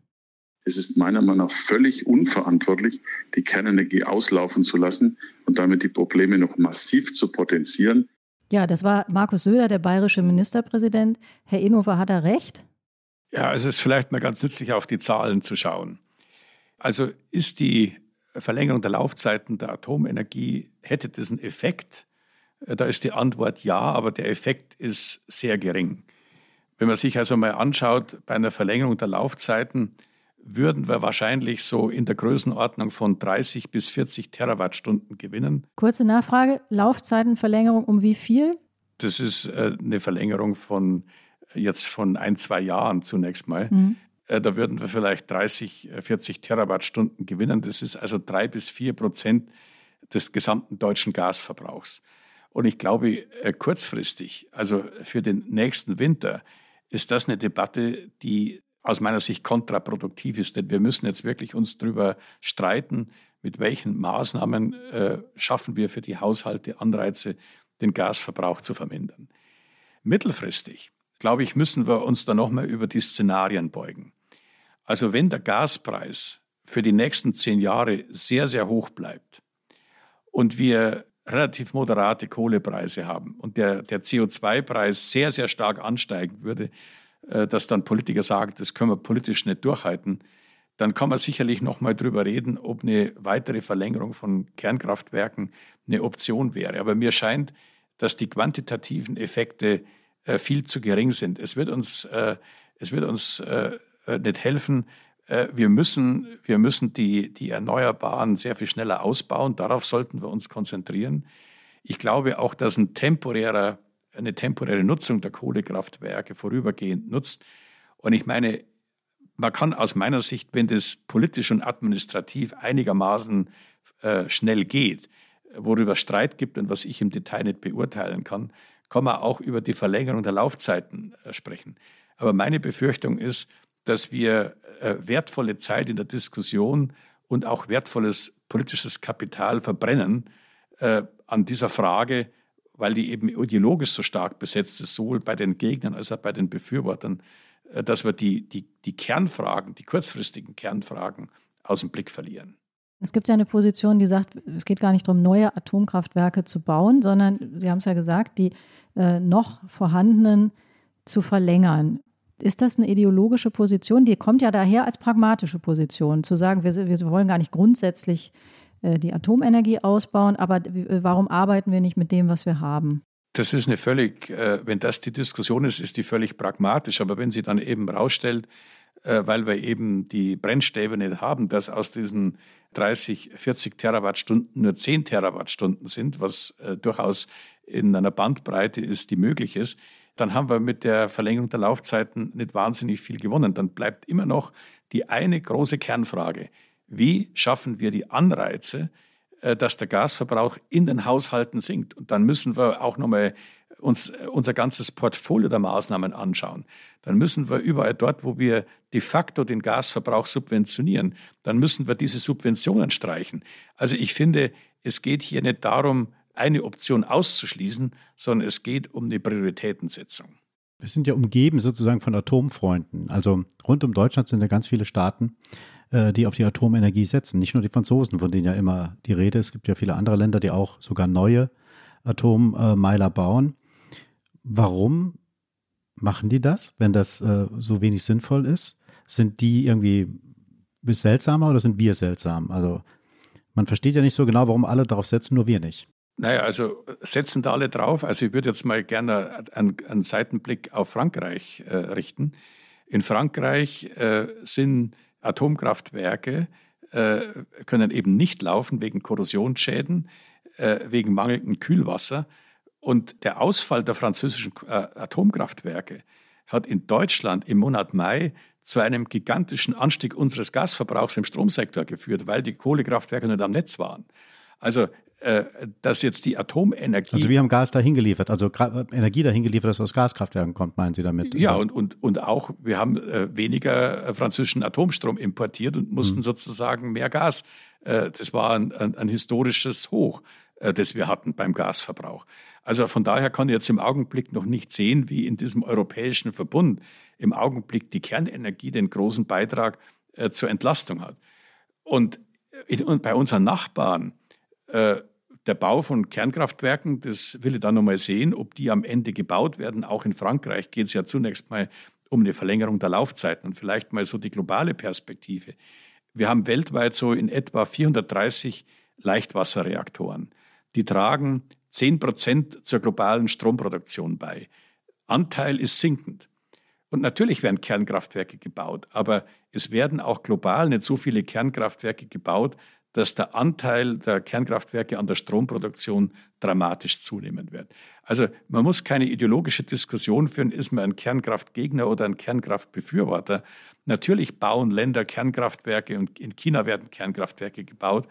Es ist meiner Meinung nach völlig unverantwortlich, die Kernenergie auslaufen zu lassen und damit die Probleme noch massiv zu potenzieren. Ja, das war Markus Söder, der bayerische Ministerpräsident. Herr Inhofer, hat er recht? Ja, es ist vielleicht mal ganz nützlich, auf die Zahlen zu schauen. Also ist die Verlängerung der Laufzeiten der Atomenergie, hätte das einen Effekt? Da ist die Antwort ja, aber der Effekt ist sehr gering. Wenn man sich also mal anschaut, bei einer Verlängerung der Laufzeiten würden wir wahrscheinlich so in der Größenordnung von 30 bis 40 Terawattstunden gewinnen. Kurze Nachfrage, Laufzeitenverlängerung um wie viel? Das ist äh, eine Verlängerung von jetzt von ein, zwei Jahren zunächst mal. Mhm. Äh, da würden wir vielleicht 30, 40 äh, Terawattstunden gewinnen. Das ist also drei bis vier Prozent des gesamten deutschen Gasverbrauchs. Und ich glaube, kurzfristig, also für den nächsten Winter, ist das eine Debatte, die aus meiner Sicht kontraproduktiv ist, denn wir müssen jetzt wirklich uns darüber streiten, mit welchen Maßnahmen äh, schaffen wir für die Haushalte Anreize, den Gasverbrauch zu vermindern. Mittelfristig, glaube ich, müssen wir uns da nochmal über die Szenarien beugen. Also wenn der Gaspreis für die nächsten zehn Jahre sehr, sehr hoch bleibt und wir relativ moderate Kohlepreise haben und der, der CO2-Preis sehr, sehr stark ansteigen würde, dass dann Politiker sagen, das können wir politisch nicht durchhalten, dann kann man sicherlich noch mal drüber reden, ob eine weitere Verlängerung von Kernkraftwerken eine Option wäre. Aber mir scheint, dass die quantitativen Effekte äh, viel zu gering sind. Es wird uns, äh, es wird uns äh, äh nicht helfen. Äh, wir müssen, wir müssen die, die Erneuerbaren sehr viel schneller ausbauen. Darauf sollten wir uns konzentrieren. Ich glaube auch, dass ein temporärer, eine temporäre Nutzung der Kohlekraftwerke vorübergehend nutzt. Und ich meine, man kann aus meiner Sicht, wenn das politisch und administrativ einigermaßen äh, schnell geht, worüber Streit gibt und was ich im Detail nicht beurteilen kann, kann man auch über die Verlängerung der Laufzeiten äh, sprechen. Aber meine Befürchtung ist, dass wir äh, wertvolle Zeit in der Diskussion und auch wertvolles politisches Kapital verbrennen äh, an dieser Frage, weil die eben ideologisch so stark besetzt ist, sowohl bei den Gegnern als auch bei den Befürwortern. Äh, dass wir die, die, die Kernfragen, die kurzfristigen Kernfragen aus dem Blick verlieren. Es gibt ja eine Position, die sagt, es geht gar nicht darum, neue Atomkraftwerke zu bauen, sondern Sie haben es ja gesagt, die äh, noch vorhandenen zu verlängern. Ist das eine ideologische Position? Die kommt ja daher als pragmatische Position, zu sagen, wir, wir wollen gar nicht grundsätzlich die Atomenergie ausbauen, aber warum arbeiten wir nicht mit dem, was wir haben? Das ist eine völlig, äh, wenn das die Diskussion ist, ist die völlig pragmatisch. Aber wenn sie dann eben rausstellt, äh, weil wir eben die Brennstäbe nicht haben, dass aus diesen 30, 40 Terawattstunden nur 10 Terawattstunden sind, was äh, durchaus in einer Bandbreite ist, die möglich ist, dann haben wir mit der Verlängerung der Laufzeiten nicht wahnsinnig viel gewonnen. Dann bleibt immer noch die eine große Kernfrage. Wie schaffen wir die Anreize, äh, dass der Gasverbrauch in den Haushalten sinkt. Und dann müssen wir auch nochmal uns äh, unser ganzes Portfolio der Maßnahmen anschauen. Dann müssen wir überall dort, wo wir de facto den Gasverbrauch subventionieren, dann müssen wir diese Subventionen streichen. Also ich finde, es geht hier nicht darum, eine Option auszuschließen, sondern es geht um eine Prioritätensetzung. Wir sind ja umgeben sozusagen von Atomfreunden. Also rund um Deutschland sind ja ganz viele Staaten, äh, die auf die Atomenergie setzen. Nicht nur die Franzosen, von denen ja immer die Rede ist. Es gibt ja viele andere Länder, die auch sogar neue Atommeiler bauen. Warum machen die das, wenn das äh, so wenig sinnvoll ist? Sind die irgendwie seltsamer oder sind wir seltsam? Also man versteht ja nicht so genau, warum alle darauf setzen, nur wir nicht. Naja, also setzen da alle drauf. Also ich würde jetzt mal gerne einen, einen Seitenblick auf Frankreich äh, richten. In Frankreich äh, sind Atomkraftwerke äh, können eben nicht laufen wegen Korrosionsschäden, äh, wegen mangelndem Kühlwasser. Und der Ausfall der französischen äh, Atomkraftwerke hat in Deutschland im Monat Mai zu einem gigantischen Anstieg unseres Gasverbrauchs im Stromsektor geführt, weil die Kohlekraftwerke nicht am Netz waren. Also dass jetzt die Atomenergie. Also wir haben Gas dahin geliefert, also Energie dahin geliefert, das aus Gaskraftwerken kommt, meinen Sie damit? Ja, und, und, und auch, wir haben äh, weniger äh, französischen Atomstrom importiert und mussten hm. sozusagen mehr Gas. Äh, das war ein, ein, ein historisches Hoch, äh, das wir hatten beim Gasverbrauch. Also von daher kann ich jetzt im Augenblick noch nicht sehen, wie in diesem europäischen Verbund im Augenblick die Kernenergie den großen Beitrag äh, zur Entlastung hat. Und, in, und bei unseren Nachbarn, äh, der Bau von Kernkraftwerken, das will ich dann nochmal sehen, ob die am Ende gebaut werden. Auch in Frankreich geht es ja zunächst mal um eine Verlängerung der Laufzeiten und vielleicht mal so die globale Perspektive. Wir haben weltweit so in etwa 430 Leichtwasserreaktoren. Die tragen 10 Prozent zur globalen Stromproduktion bei. Anteil ist sinkend. Und natürlich werden Kernkraftwerke gebaut, aber es werden auch global nicht so viele Kernkraftwerke gebaut, dass der Anteil der Kernkraftwerke an der Stromproduktion dramatisch zunehmen wird. Also man muss keine ideologische Diskussion führen, ist man ein Kernkraftgegner oder ein Kernkraftbefürworter. Natürlich bauen Länder Kernkraftwerke und in China werden Kernkraftwerke gebaut,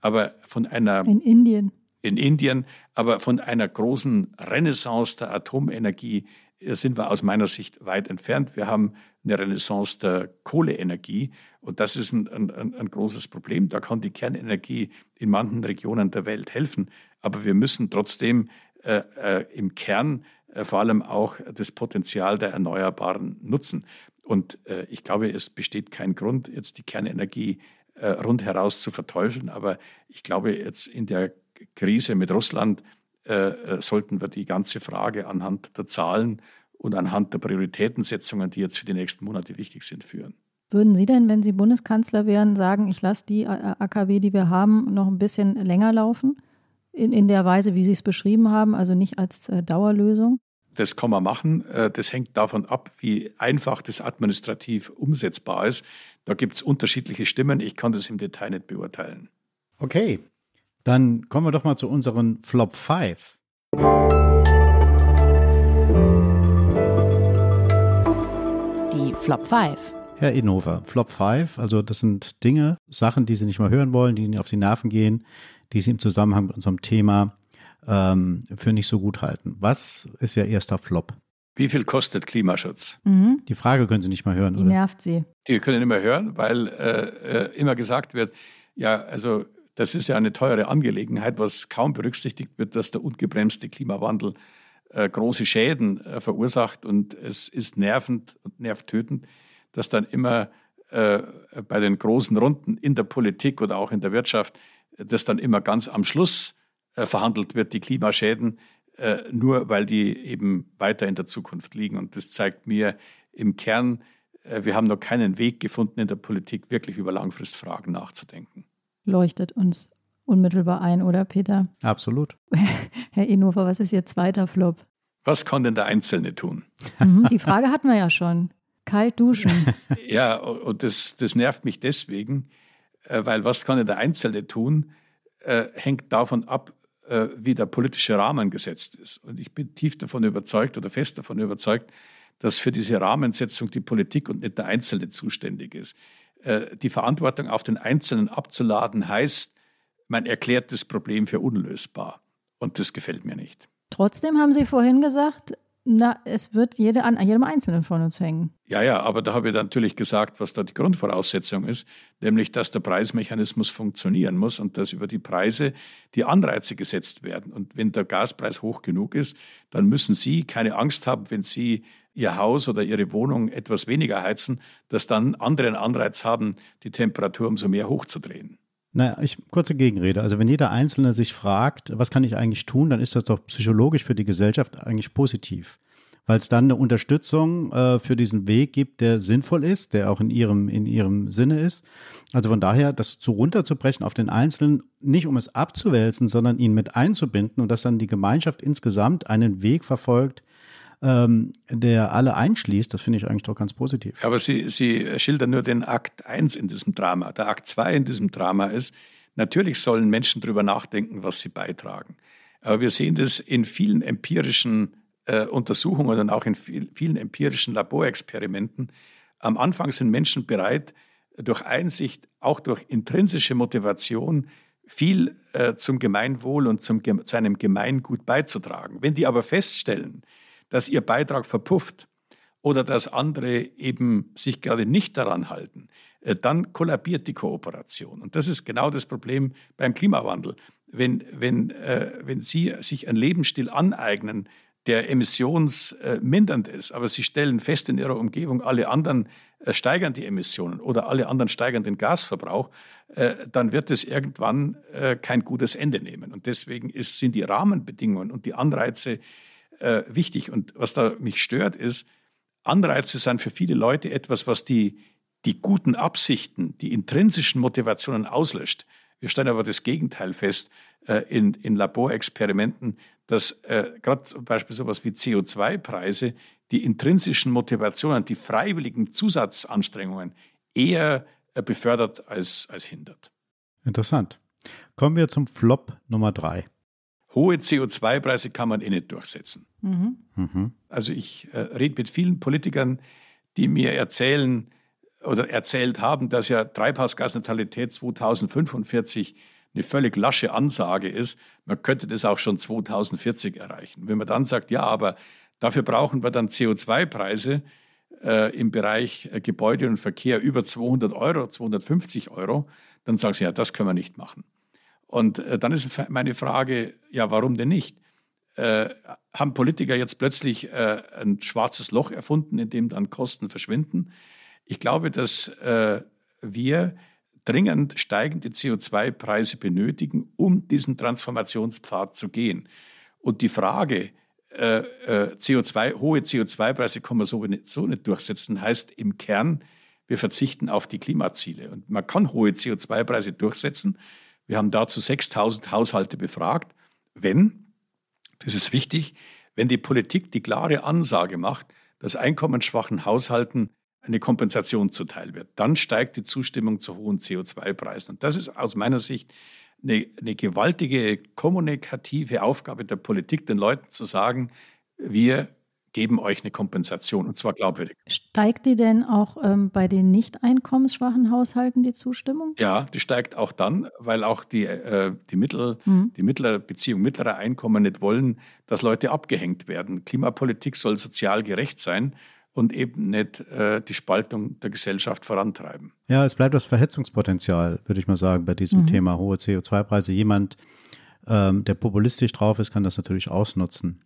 aber von einer... In Indien. In Indien, aber von einer großen Renaissance der Atomenergie sind wir aus meiner Sicht weit entfernt. Wir haben eine Renaissance der Kohleenergie und das ist ein, ein, ein großes Problem. Da kann die Kernenergie in manchen Regionen der Welt helfen, aber wir müssen trotzdem äh, äh, im Kern äh, vor allem auch das Potenzial der Erneuerbaren nutzen. Und äh, ich glaube, es besteht kein Grund, jetzt die Kernenergie äh, rundheraus zu verteufeln, aber ich glaube, jetzt in der Krise mit Russland äh, sollten wir die ganze Frage anhand der Zahlen und anhand der Prioritätensetzungen, die jetzt für die nächsten Monate wichtig sind, führen. Würden Sie denn, wenn Sie Bundeskanzler wären, sagen, ich lasse die AKW, die wir haben, noch ein bisschen länger laufen? In, in der Weise, wie Sie es beschrieben haben, also nicht als äh, Dauerlösung? Das kann man machen. Äh, das hängt davon ab, wie einfach das administrativ umsetzbar ist. Da gibt es unterschiedliche Stimmen. Ich kann das im Detail nicht beurteilen. Okay, dann kommen wir doch mal zu unseren Flop 5. Flop 5. Herr Inhofer, Flop 5, also das sind Dinge, Sachen, die Sie nicht mal hören wollen, die Ihnen auf die Nerven gehen, die Sie im Zusammenhang mit unserem Thema ähm, für nicht so gut halten. Was ist Ihr erster Flop? Wie viel kostet Klimaschutz? Mhm. Die Frage können Sie nicht mal hören, Die oder? nervt Sie. Die können nicht mehr hören, weil äh, äh, immer gesagt wird, ja, also das ist ja eine teure Angelegenheit, was kaum berücksichtigt wird, dass der ungebremste Klimawandel äh, große Schäden äh, verursacht und es ist nervend und nervtötend, dass dann immer äh, bei den großen Runden in der Politik oder auch in der Wirtschaft, äh, das dann immer ganz am Schluss äh, verhandelt wird, die Klimaschäden, äh, nur weil die eben weiter in der Zukunft liegen. Und das zeigt mir im Kern, wir haben noch keinen Weg gefunden in der Politik, wirklich über Langfristfragen nachzudenken. Leuchtet uns unmittelbar ein, oder Peter? Absolut. Herr Inhofer, was ist Ihr zweiter Flop? Was kann denn der Einzelne tun? Mhm, die Frage hatten wir ja schon. Kalt duschen. Ja, und das, das nervt mich deswegen, äh, weil was kann denn der Einzelne tun, äh, hängt davon ab, äh, wie der politische Rahmen gesetzt ist. Und ich bin tief davon überzeugt oder fest davon überzeugt, dass für diese Rahmensetzung die Politik und nicht der Einzelne zuständig ist. Die Verantwortung auf den Einzelnen abzuladen heißt, man erklärt das Problem für unlösbar. Und das gefällt mir nicht. Trotzdem haben Sie vorhin gesagt, na, es wird jede, an jedem Einzelnen von uns hängen. Ja, ja, aber da habe ich natürlich gesagt, was da die Grundvoraussetzung ist, nämlich, dass der Preismechanismus funktionieren muss und dass über die Preise die Anreize gesetzt werden. Und wenn der Gaspreis hoch genug ist, dann müssen Sie keine Angst haben, wenn Sie Ihr Haus oder Ihre Wohnung etwas weniger heizen, dass dann andere einen Anreiz haben, die Temperatur umso mehr hochzudrehen. Naja, ich, kurze Gegenrede. Also wenn jeder Einzelne sich fragt, was kann ich eigentlich tun, dann ist das doch psychologisch für die Gesellschaft eigentlich positiv. Weil es dann eine Unterstützung äh, für diesen Weg gibt, der sinnvoll ist, der auch in ihrem, in ihrem Sinne ist. Also von daher, das zu runterzubrechen auf den Einzelnen, nicht um es abzuwälzen, sondern ihn mit einzubinden und dass dann die Gemeinschaft insgesamt einen Weg verfolgt, ähm, der alle einschließt, das finde ich eigentlich doch ganz positiv. Aber Sie, Sie schildern nur den Akt 1 in diesem Drama. Der Akt 2 in diesem Drama ist, natürlich sollen Menschen darüber nachdenken, was sie beitragen. Aber wir sehen das in vielen empirischen äh, Untersuchungen und auch in viel, vielen empirischen Laborexperimenten. Am Anfang sind Menschen bereit, durch Einsicht, auch durch intrinsische Motivation, viel äh, zum Gemeinwohl und zum, zu einem Gemeingut beizutragen. Wenn die aber feststellen, dass ihr Beitrag verpufft oder dass andere eben sich gerade nicht daran halten, äh, dann kollabiert die Kooperation. Und das ist genau das Problem beim Klimawandel. Wenn, wenn, äh, wenn Sie sich einen Lebensstil aneignen, der emissionsmindernd ist, aber Sie stellen fest in Ihrer Umgebung, alle anderen äh, steigern die Emissionen oder alle anderen steigern den Gasverbrauch, äh, dann wird es irgendwann kein gutes Ende nehmen. Und deswegen ist, sind die Rahmenbedingungen und die Anreize äh, wichtig. Und was da mich stört, ist, Anreize sind für viele Leute etwas, was die, die guten Absichten, die intrinsischen Motivationen auslöscht. Wir stellen aber das Gegenteil fest äh, in, in Laborexperimenten, dass äh, gerade zum Beispiel sowas wie CO2-Preise die intrinsischen Motivationen, die freiwilligen Zusatzanstrengungen eher äh, befördert als, als hindert. Interessant. Kommen wir zum Flop Nummer drei. Hohe CO2-Preise kann man eh nicht durchsetzen. Mhm. Mhm. Also ich äh, rede mit vielen Politikern, die mir erzählen oder erzählt haben, dass ja Treibhausgasneutralität 2045 eine völlig lasche Ansage ist. Man könnte das auch schon 2040 erreichen. Wenn man dann sagt, ja, aber dafür brauchen wir dann CO2-Preise äh, im Bereich äh, Gebäude und Verkehr über 200 Euro, 250 Euro, dann sagen sie, ja, das können wir nicht machen. Und äh, dann ist meine Frage, ja, warum denn nicht? Äh, haben Politiker jetzt plötzlich äh, ein schwarzes Loch erfunden, in dem dann Kosten verschwinden? Ich glaube, dass äh, wir dringend steigende CO2-Preise benötigen, um diesen Transformationspfad zu gehen. Und die Frage, äh, äh, CO2, hohe CO2-Preise kann man so nicht, so nicht durchsetzen, heißt im Kern, wir verzichten auf die Klimaziele. Und man kann hohe CO2-Preise durchsetzen. Wir haben dazu 6000 Haushalte befragt. Wenn, das ist wichtig, wenn die Politik die klare Ansage macht, dass einkommensschwachen Haushalten eine Kompensation zuteil wird, dann steigt die Zustimmung zu hohen CO2-Preisen. Und das ist aus meiner Sicht eine, eine gewaltige kommunikative Aufgabe der Politik, den Leuten zu sagen, wir geben euch eine Kompensation und zwar glaubwürdig. Steigt die denn auch ähm, bei den nicht einkommensschwachen Haushalten die Zustimmung? Ja, die steigt auch dann, weil auch die, äh, die, Mittel, mhm. die mittlere Beziehung mittlerer Einkommen nicht wollen, dass Leute abgehängt werden. Klimapolitik soll sozial gerecht sein und eben nicht äh, die Spaltung der Gesellschaft vorantreiben. Ja, es bleibt das Verhetzungspotenzial, würde ich mal sagen, bei diesem mhm. Thema hohe CO2-Preise. Jemand, ähm, der populistisch drauf ist, kann das natürlich ausnutzen,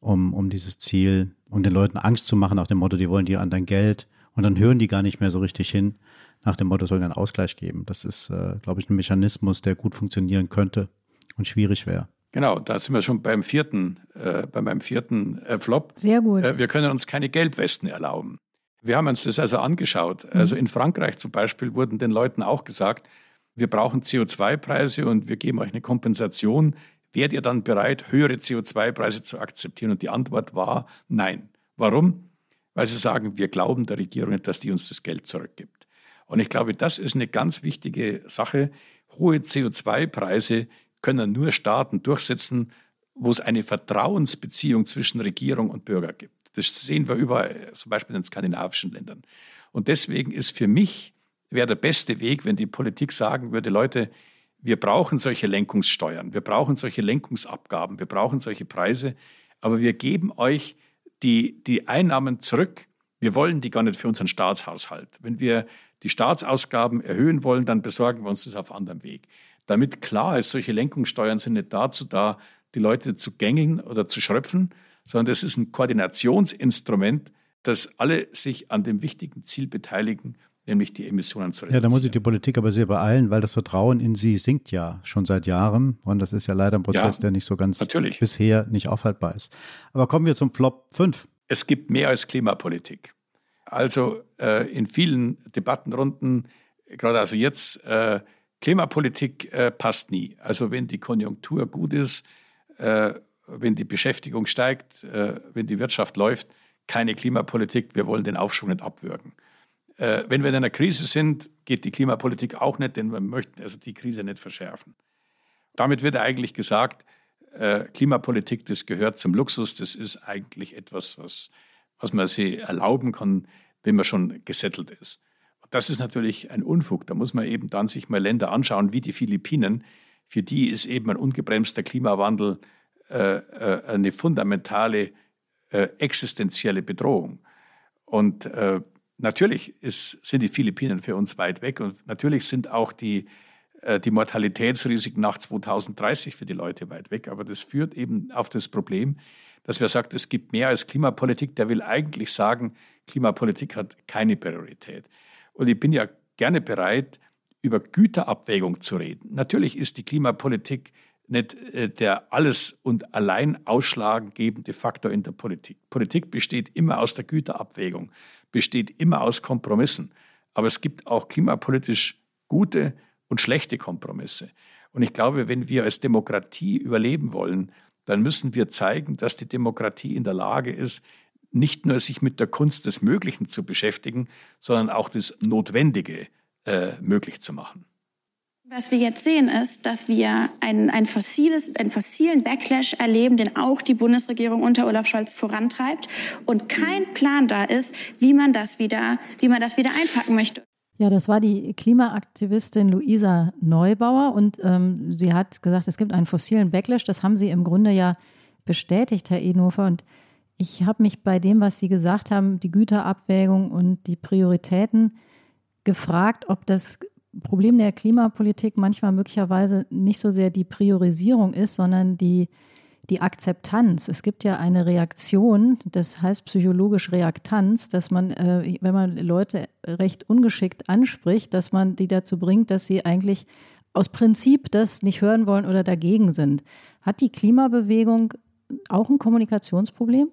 um, um dieses Ziel, um den Leuten Angst zu machen, nach dem Motto, die wollen dir an dein Geld und dann hören die gar nicht mehr so richtig hin, nach dem Motto, soll einen Ausgleich geben. Das ist, äh, glaube ich, ein Mechanismus, der gut funktionieren könnte und schwierig wäre. Genau, da sind wir schon beim vierten, äh, bei meinem vierten äh, Flop. Sehr gut. Äh, wir können uns keine Gelbwesten erlauben. Wir haben uns das also angeschaut. Mhm. Also in Frankreich zum Beispiel wurden den Leuten auch gesagt, wir brauchen CO2-Preise und wir geben euch eine Kompensation. Wärt ihr dann bereit, höhere CO2-Preise zu akzeptieren? Und die Antwort war nein. Warum? Weil sie sagen, wir glauben der Regierung nicht, dass die uns das Geld zurückgibt. Und ich glaube, das ist eine ganz wichtige Sache. Hohe CO2-Preise können nur Staaten durchsetzen, wo es eine Vertrauensbeziehung zwischen Regierung und Bürger gibt. Das sehen wir überall, zum Beispiel in den skandinavischen Ländern. Und deswegen ist für mich, wäre der beste Weg, wenn die Politik sagen würde, Leute, wir brauchen solche Lenkungssteuern, wir brauchen solche Lenkungsabgaben, wir brauchen solche Preise, aber wir geben euch die, die Einnahmen zurück. Wir wollen die gar nicht für unseren Staatshaushalt. Wenn wir die Staatsausgaben erhöhen wollen, dann besorgen wir uns das auf anderem Weg damit klar ist, solche Lenkungssteuern sind nicht dazu da, die Leute zu gängeln oder zu schröpfen, sondern das ist ein Koordinationsinstrument, dass alle sich an dem wichtigen Ziel beteiligen, nämlich die Emissionen zu reduzieren. Ja, da muss sich die Politik aber sehr beeilen, weil das Vertrauen in sie sinkt ja schon seit Jahren. Und das ist ja leider ein Prozess, ja, der nicht so ganz natürlich. bisher nicht aufhaltbar ist. Aber kommen wir zum Flop 5. Es gibt mehr als Klimapolitik. Also äh, in vielen Debattenrunden, gerade also jetzt, äh, Klimapolitik äh, passt nie. Also wenn die Konjunktur gut ist, äh, wenn die Beschäftigung steigt, äh, wenn die Wirtschaft läuft, keine Klimapolitik, wir wollen den Aufschwung nicht abwürgen. Äh, wenn wir in einer Krise sind, geht die Klimapolitik auch nicht, denn wir möchten also die Krise nicht verschärfen. Damit wird eigentlich gesagt, äh, Klimapolitik, das gehört zum Luxus, das ist eigentlich etwas, was, was man sich erlauben kann, wenn man schon gesettelt ist. Das ist natürlich ein Unfug. Da muss man eben dann sich mal Länder anschauen, wie die Philippinen. Für die ist eben ein ungebremster Klimawandel äh, äh, eine fundamentale äh, existenzielle Bedrohung. Und äh, natürlich ist, sind die Philippinen für uns weit weg und natürlich sind auch die, äh, die Mortalitätsrisiken nach 2030 für die Leute weit weg. Aber das führt eben auf das Problem, dass wer sagt, es gibt mehr als Klimapolitik, der will eigentlich sagen, Klimapolitik hat keine Priorität. Und ich bin ja gerne bereit, über Güterabwägung zu reden. Natürlich ist die Klimapolitik nicht äh, der alles und allein ausschlaggebende Faktor in der Politik. Politik besteht immer aus der Güterabwägung, besteht immer aus Kompromissen. Aber es gibt auch klimapolitisch gute und schlechte Kompromisse. Und ich glaube, wenn wir als Demokratie überleben wollen, dann müssen wir zeigen, dass die Demokratie in der Lage ist, nicht nur sich mit der Kunst des Möglichen zu beschäftigen, sondern auch das Notwendige äh, möglich zu machen. Was wir jetzt sehen, ist, dass wir ein, ein fossiles, einen fossilen Backlash erleben, den auch die Bundesregierung unter Olaf Scholz vorantreibt und kein Plan da ist, wie man das wieder, wie man das wieder einpacken möchte. Ja, das war die Klimaaktivistin Luisa Neubauer und ähm, sie hat gesagt, es gibt einen fossilen Backlash. Das haben Sie im Grunde ja bestätigt, Herr Edenhofer. Und ich habe mich bei dem, was Sie gesagt haben, die Güterabwägung und die Prioritäten gefragt, ob das Problem der Klimapolitik manchmal möglicherweise nicht so sehr die Priorisierung ist, sondern die, die Akzeptanz. Es gibt ja eine Reaktion, das heißt psychologisch Reaktanz, dass man, äh, wenn man Leute recht ungeschickt anspricht, dass man die dazu bringt, dass sie eigentlich aus Prinzip das nicht hören wollen oder dagegen sind. Hat die Klimabewegung auch ein Kommunikationsproblem?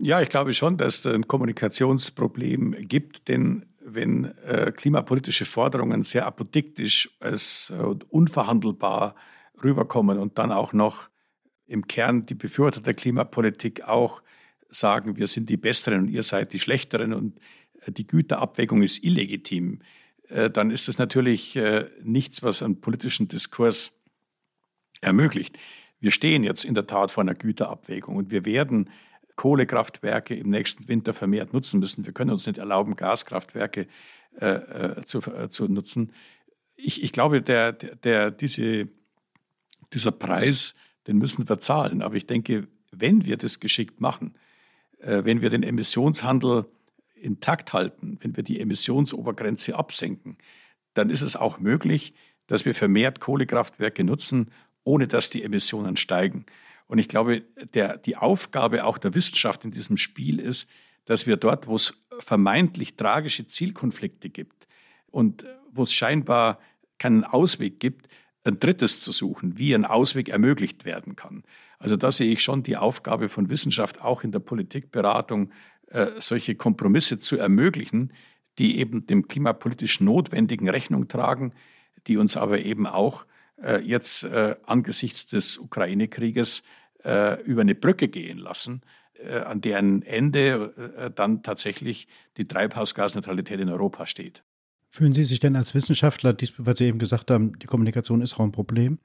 Ja, ich glaube schon, dass es ein Kommunikationsproblem gibt, denn wenn äh, klimapolitische Forderungen sehr apodiktisch als äh, unverhandelbar rüberkommen und dann auch noch im Kern die Befürworter der Klimapolitik auch sagen, wir sind die Besseren und ihr seid die Schlechteren und äh, die Güterabwägung ist illegitim, äh, dann ist es natürlich äh, nichts, was einen politischen Diskurs ermöglicht. Wir stehen jetzt in der Tat vor einer Güterabwägung und wir werden Kohlekraftwerke im nächsten Winter vermehrt nutzen müssen. Wir können uns nicht erlauben, Gaskraftwerke äh, zu, äh, zu nutzen. Ich, ich glaube, der, der, diese, dieser Preis, den müssen wir zahlen. Aber ich denke, wenn wir das geschickt machen, äh, wenn wir den Emissionshandel intakt halten, wenn wir die Emissionsobergrenze absenken, dann ist es auch möglich, dass wir vermehrt Kohlekraftwerke nutzen, ohne dass die Emissionen steigen. Und ich glaube, der, die Aufgabe auch der Wissenschaft in diesem Spiel ist, dass wir dort, wo es vermeintlich tragische Zielkonflikte gibt und wo es scheinbar keinen Ausweg gibt, ein drittes zu suchen, wie ein Ausweg ermöglicht werden kann. Also da sehe ich schon die Aufgabe von Wissenschaft auch in der Politikberatung, äh, solche Kompromisse zu ermöglichen, die eben dem klimapolitisch Notwendigen Rechnung tragen, die uns aber eben auch äh, jetzt äh, angesichts des Ukraine-Krieges äh, über eine Brücke gehen lassen, äh, an deren Ende äh, dann tatsächlich die Treibhausgasneutralität in Europa steht. Fühlen Sie sich denn als Wissenschaftler, weil Sie eben gesagt haben, die Kommunikation ist auch ein Problem,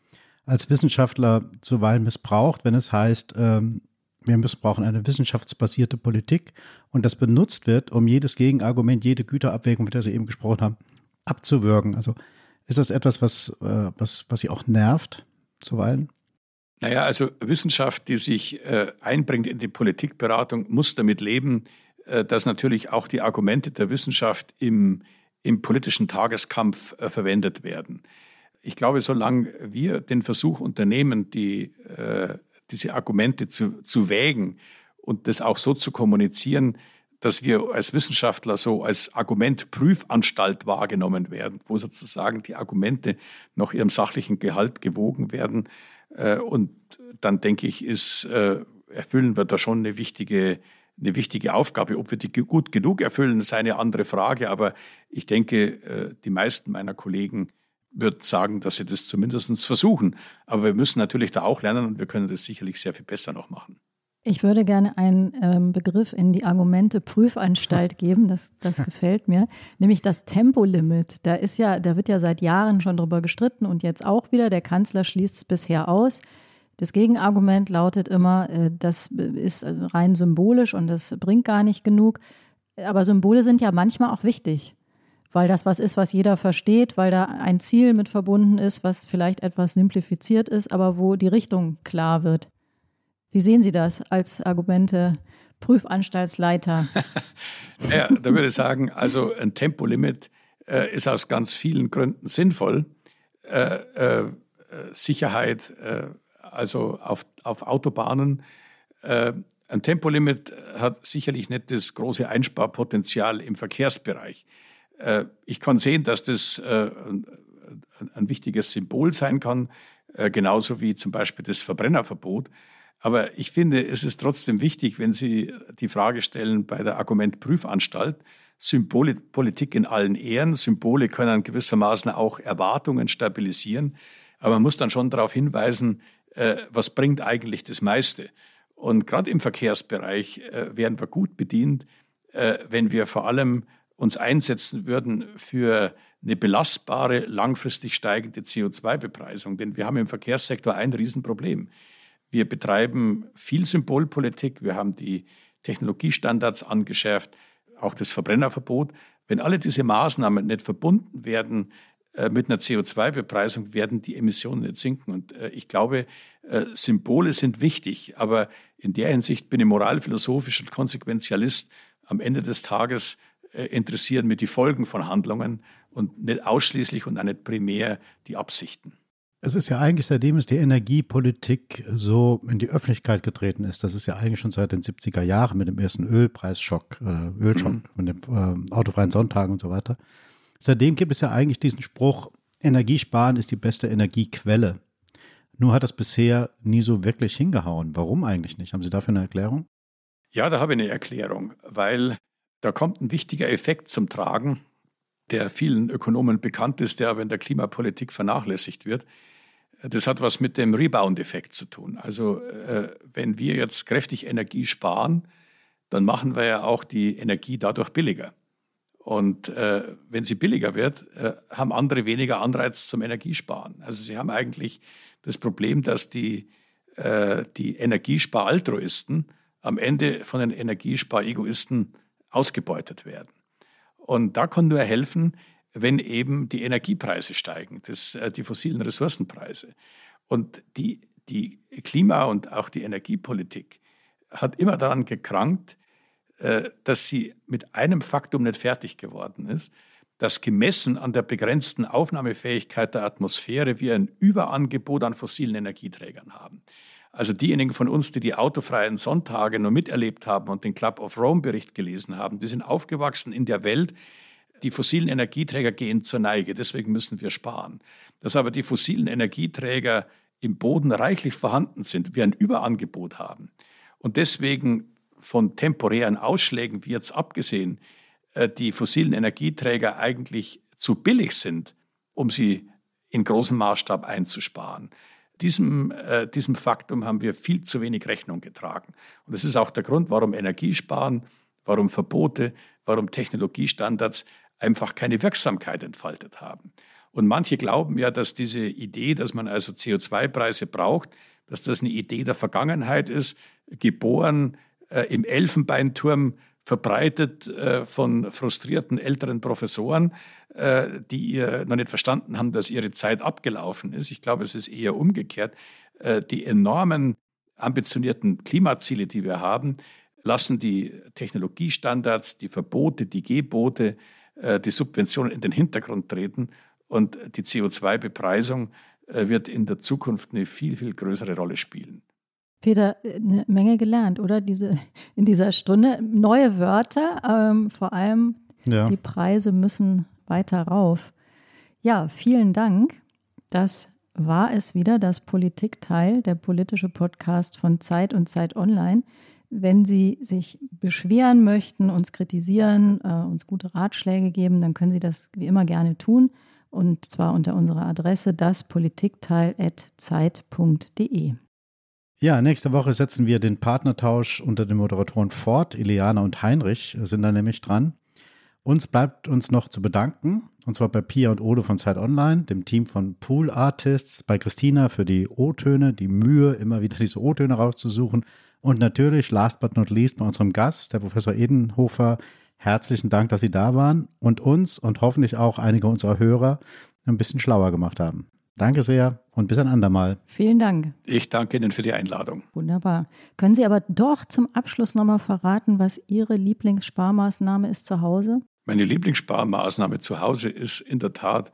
als Wissenschaftler zuweilen missbraucht, wenn es heißt, ähm, wir brauchen eine wissenschaftsbasierte Politik und das benutzt wird, um jedes Gegenargument, jede Güterabwägung, mit der Sie eben gesprochen haben, abzuwürgen. Also ist das etwas, was, äh, was, was Sie auch nervt zuweilen? Naja, also Wissenschaft, die sich äh, einbringt in die Politikberatung, muss damit leben, äh, dass natürlich auch die Argumente der Wissenschaft im im politischen Tageskampf äh, verwendet werden. Ich glaube, solange wir den Versuch unternehmen, die, äh, diese Argumente zu, zu wägen und das auch so zu kommunizieren, dass wir als Wissenschaftler so als Argumentprüfanstalt wahrgenommen werden, wo sozusagen die Argumente nach ihrem sachlichen Gehalt gewogen werden. Äh, und dann denke ich, ist, äh, erfüllen wir da schon eine wichtige eine wichtige Aufgabe. Ob wir die gut genug erfüllen, ist eine andere Frage. Aber ich denke, äh, die meisten meiner Kollegen würden sagen, dass sie das zumindest versuchen. Aber wir müssen natürlich da auch lernen und wir können das sicherlich sehr viel besser noch machen. Ich würde gerne einen ähm, Begriff in die Argumente Prüfanstalt geben, das, das gefällt mir, nämlich das Tempolimit. Da ist ja, da wird ja seit Jahren schon drüber gestritten und jetzt auch wieder. Der Kanzler schließt es bisher aus. Das Gegenargument lautet immer, äh, das ist rein symbolisch und das bringt gar nicht genug. Aber Symbole sind ja manchmal auch wichtig, weil das was ist, was jeder versteht, weil da ein Ziel mit verbunden ist, was vielleicht etwas simplifiziert ist, aber wo die Richtung klar wird. Wie sehen Sie das als Argumente Prüfanstaltsleiter? ja, da würde ich sagen, also ein Tempolimit äh, ist aus ganz vielen Gründen sinnvoll. Äh, äh, Sicherheit, äh, also auf, auf Autobahnen. Äh, ein Tempolimit hat sicherlich nicht das große Einsparpotenzial im Verkehrsbereich. Äh, ich kann sehen, dass das ein, ein, wichtiges Symbol sein kann, genauso wie zum Beispiel das Verbrennerverbot. Aber ich finde, es ist trotzdem wichtig, wenn Sie die Frage stellen bei der Argumentprüfanstalt, Symbolpolitik in allen Ehren. Symbole können gewissermaßen auch Erwartungen stabilisieren. Aber man muss dann schon darauf hinweisen, äh, was bringt eigentlich das meiste. Und gerade im Verkehrsbereich äh, wären wir gut bedient, äh, wenn wir vor allem uns einsetzen würden für eine belastbare, langfristig steigende CO2-Bepreisung. Denn wir haben im Verkehrssektor ein Riesenproblem. Wir betreiben viel Symbolpolitik, wir haben die Technologiestandards angeschärft, auch das Verbrennerverbot. Wenn alle diese Maßnahmen nicht verbunden werden äh, mit einer CO2-Bepreisung werden die Emissionen nicht sinken. Und äh, ich glaube, äh, Symbole sind wichtig, aber in der Hinsicht bin ich moralphilosophisch und Konsequenzialist. Am Ende des Tages interessieren mich die Folgen von Handlungen und nicht ausschließlich und auch nicht primär die Absichten. Es ist ja eigentlich, seitdem es die Energiepolitik so in die Öffentlichkeit getreten ist, das ist ja eigentlich schon seit den 70er Jahren mit dem ersten Ölpreisschock oder Ölschock, mhm. mit dem äh, autofreien Sonntag und so weiter, Seitdem gibt es ja eigentlich diesen Spruch, Energiesparen ist die beste Energiequelle. Nur hat das bisher nie so wirklich hingehauen. Warum eigentlich nicht? Haben Sie dafür eine Erklärung? Ja, da habe ich eine Erklärung, weil da kommt ein wichtiger Effekt zum Tragen. der vielen Ökonomen bekannt ist, der aber in der Klimapolitik vernachlässigt wird. Das hat was mit dem Rebound-Effekt zu tun. Also äh, wenn wir jetzt kräftig Energie sparen, dann machen wir ja auch die Energie dadurch billiger. Und äh, wenn sie billiger wird, äh, haben andere weniger Anreiz zum Energiesparen. Also sie haben eigentlich das Problem, dass die, äh, die Energiesparaltruisten am Ende von den Energiesparegoisten ausgebeutet werden. Und da kann nur helfen, wenn eben die Energiepreise steigen, das, äh, die fossilen Ressourcenpreise. Und die, die Klima- und auch die Energiepolitik hat immer daran gekrankt, äh, dass sie mit einem Faktum nicht fertig geworden ist, dass gemessen an der begrenzten Aufnahmefähigkeit der Atmosphäre wir ein Überangebot an fossilen Energieträgern haben. Also diejenigen von uns, die die autofreien Sonntage nur miterlebt haben und den Club of Rome Bericht gelesen haben, die sind aufgewachsen in der Welt, die fossilen Energieträger gehen zur Neige, deswegen müssen wir sparen. Dass aber die fossilen Energieträger im Boden reichlich vorhanden sind, wir ein Überangebot haben und deswegen von temporären Ausschlägen, wie jetzt abgesehen, äh, die fossilen Energieträger eigentlich zu billig sind, um sie in großem Maßstab einzusparen. Diesem, äh, diesem Faktum haben wir viel zu wenig Rechnung getragen. Und das ist auch der Grund, warum Energiesparen, warum Verbote, warum Technologiestandards einfach keine Wirksamkeit entfaltet haben. Und manche glauben ja, dass diese Idee, dass man also CO2-Preise braucht, dass das eine Idee der Vergangenheit ist, geboren äh, im Elfenbeinturm, verbreitet äh, von frustrierten älteren Professoren, äh, die ihr noch nicht verstanden haben, dass ihre Zeit abgelaufen ist. Ich glaube, es ist eher umgekehrt. Äh, die enormen ambitionierten Klimaziele, die wir haben, lassen die Technologiestandards, die Verbote, die Gebote die Subventionen in den Hintergrund treten und die CO2-Bepreisung äh, wird in der Zukunft eine viel, viel größere Rolle spielen. Peter, eine Menge gelernt, oder? Diese, in dieser Stunde neue Wörter, ähm, vor allem ja. die Preise müssen weiter rauf. Ja, vielen Dank. Das war es wieder, das Politikteil, der politische Podcast von Zeit und Zeit Online. Wenn Sie sich beschweren möchten, uns kritisieren, äh, uns gute Ratschläge geben, dann können Sie das wie immer gerne tun. Und zwar unter unserer Adresse daspolitikteil.zeit.de. Ja, nächste Woche setzen wir den Partnertausch unter den Moderatoren fort. Ileana und Heinrich sind da nämlich dran. Uns bleibt uns noch zu bedanken, und zwar bei Pia und Ode von Zeit Online, dem Team von Pool Artists, bei Christina für die O-Töne, die Mühe, immer wieder diese O-Töne rauszusuchen und natürlich, last but not least, bei unserem Gast, der Professor Edenhofer. Herzlichen Dank, dass Sie da waren und uns und hoffentlich auch einige unserer Hörer ein bisschen schlauer gemacht haben. Danke sehr und bis ein andermal. Vielen Dank. Ich danke Ihnen für die Einladung. Wunderbar. Können Sie aber doch zum Abschluss nochmal verraten, was Ihre Lieblingssparmaßnahme ist zu Hause? Meine Lieblingssparmaßnahme zu Hause ist in der Tat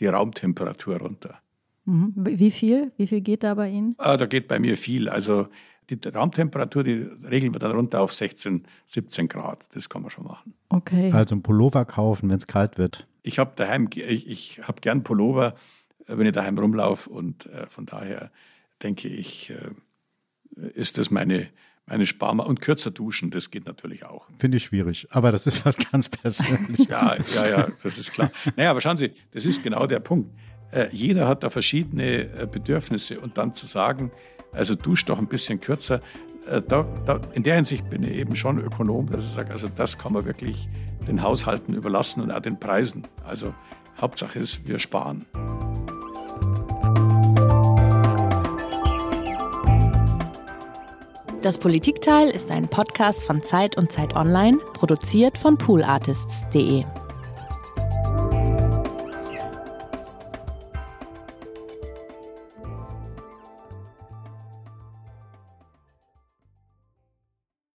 die Raumtemperatur runter. Mhm. Wie viel? Wie viel geht da bei Ihnen? Ah, da geht bei mir viel. Also die Raumtemperatur, die regeln wir dann runter auf 16, 17 Grad. Das kann man schon machen. Okay. Also ein Pullover kaufen, wenn es kalt wird. Ich habe daheim, ich, ich habe gern Pullover, äh, wenn ich daheim rumlaufe und äh, von daher denke ich, äh, ist das meine, meine Sparma und kürzer duschen, das geht natürlich auch. Finde ich schwierig, aber das ist was ganz Persönliches. ja, ja, ja, das ist klar. Naja, aber schauen Sie, das ist genau der Punkt. Äh, jeder hat da verschiedene äh, Bedürfnisse und dann zu sagen, also dusch doch ein bisschen kürzer. Äh, da, da, in der Hinsicht bin ich eben schon Ökonom, dass ich sage, also das kann man wirklich den Haushalten überlassen und auch den Preisen. Also Hauptsache ist, wir sparen. Das Politikteil ist ein Podcast von Zeit und Zeit Online, produziert von poolartists.de.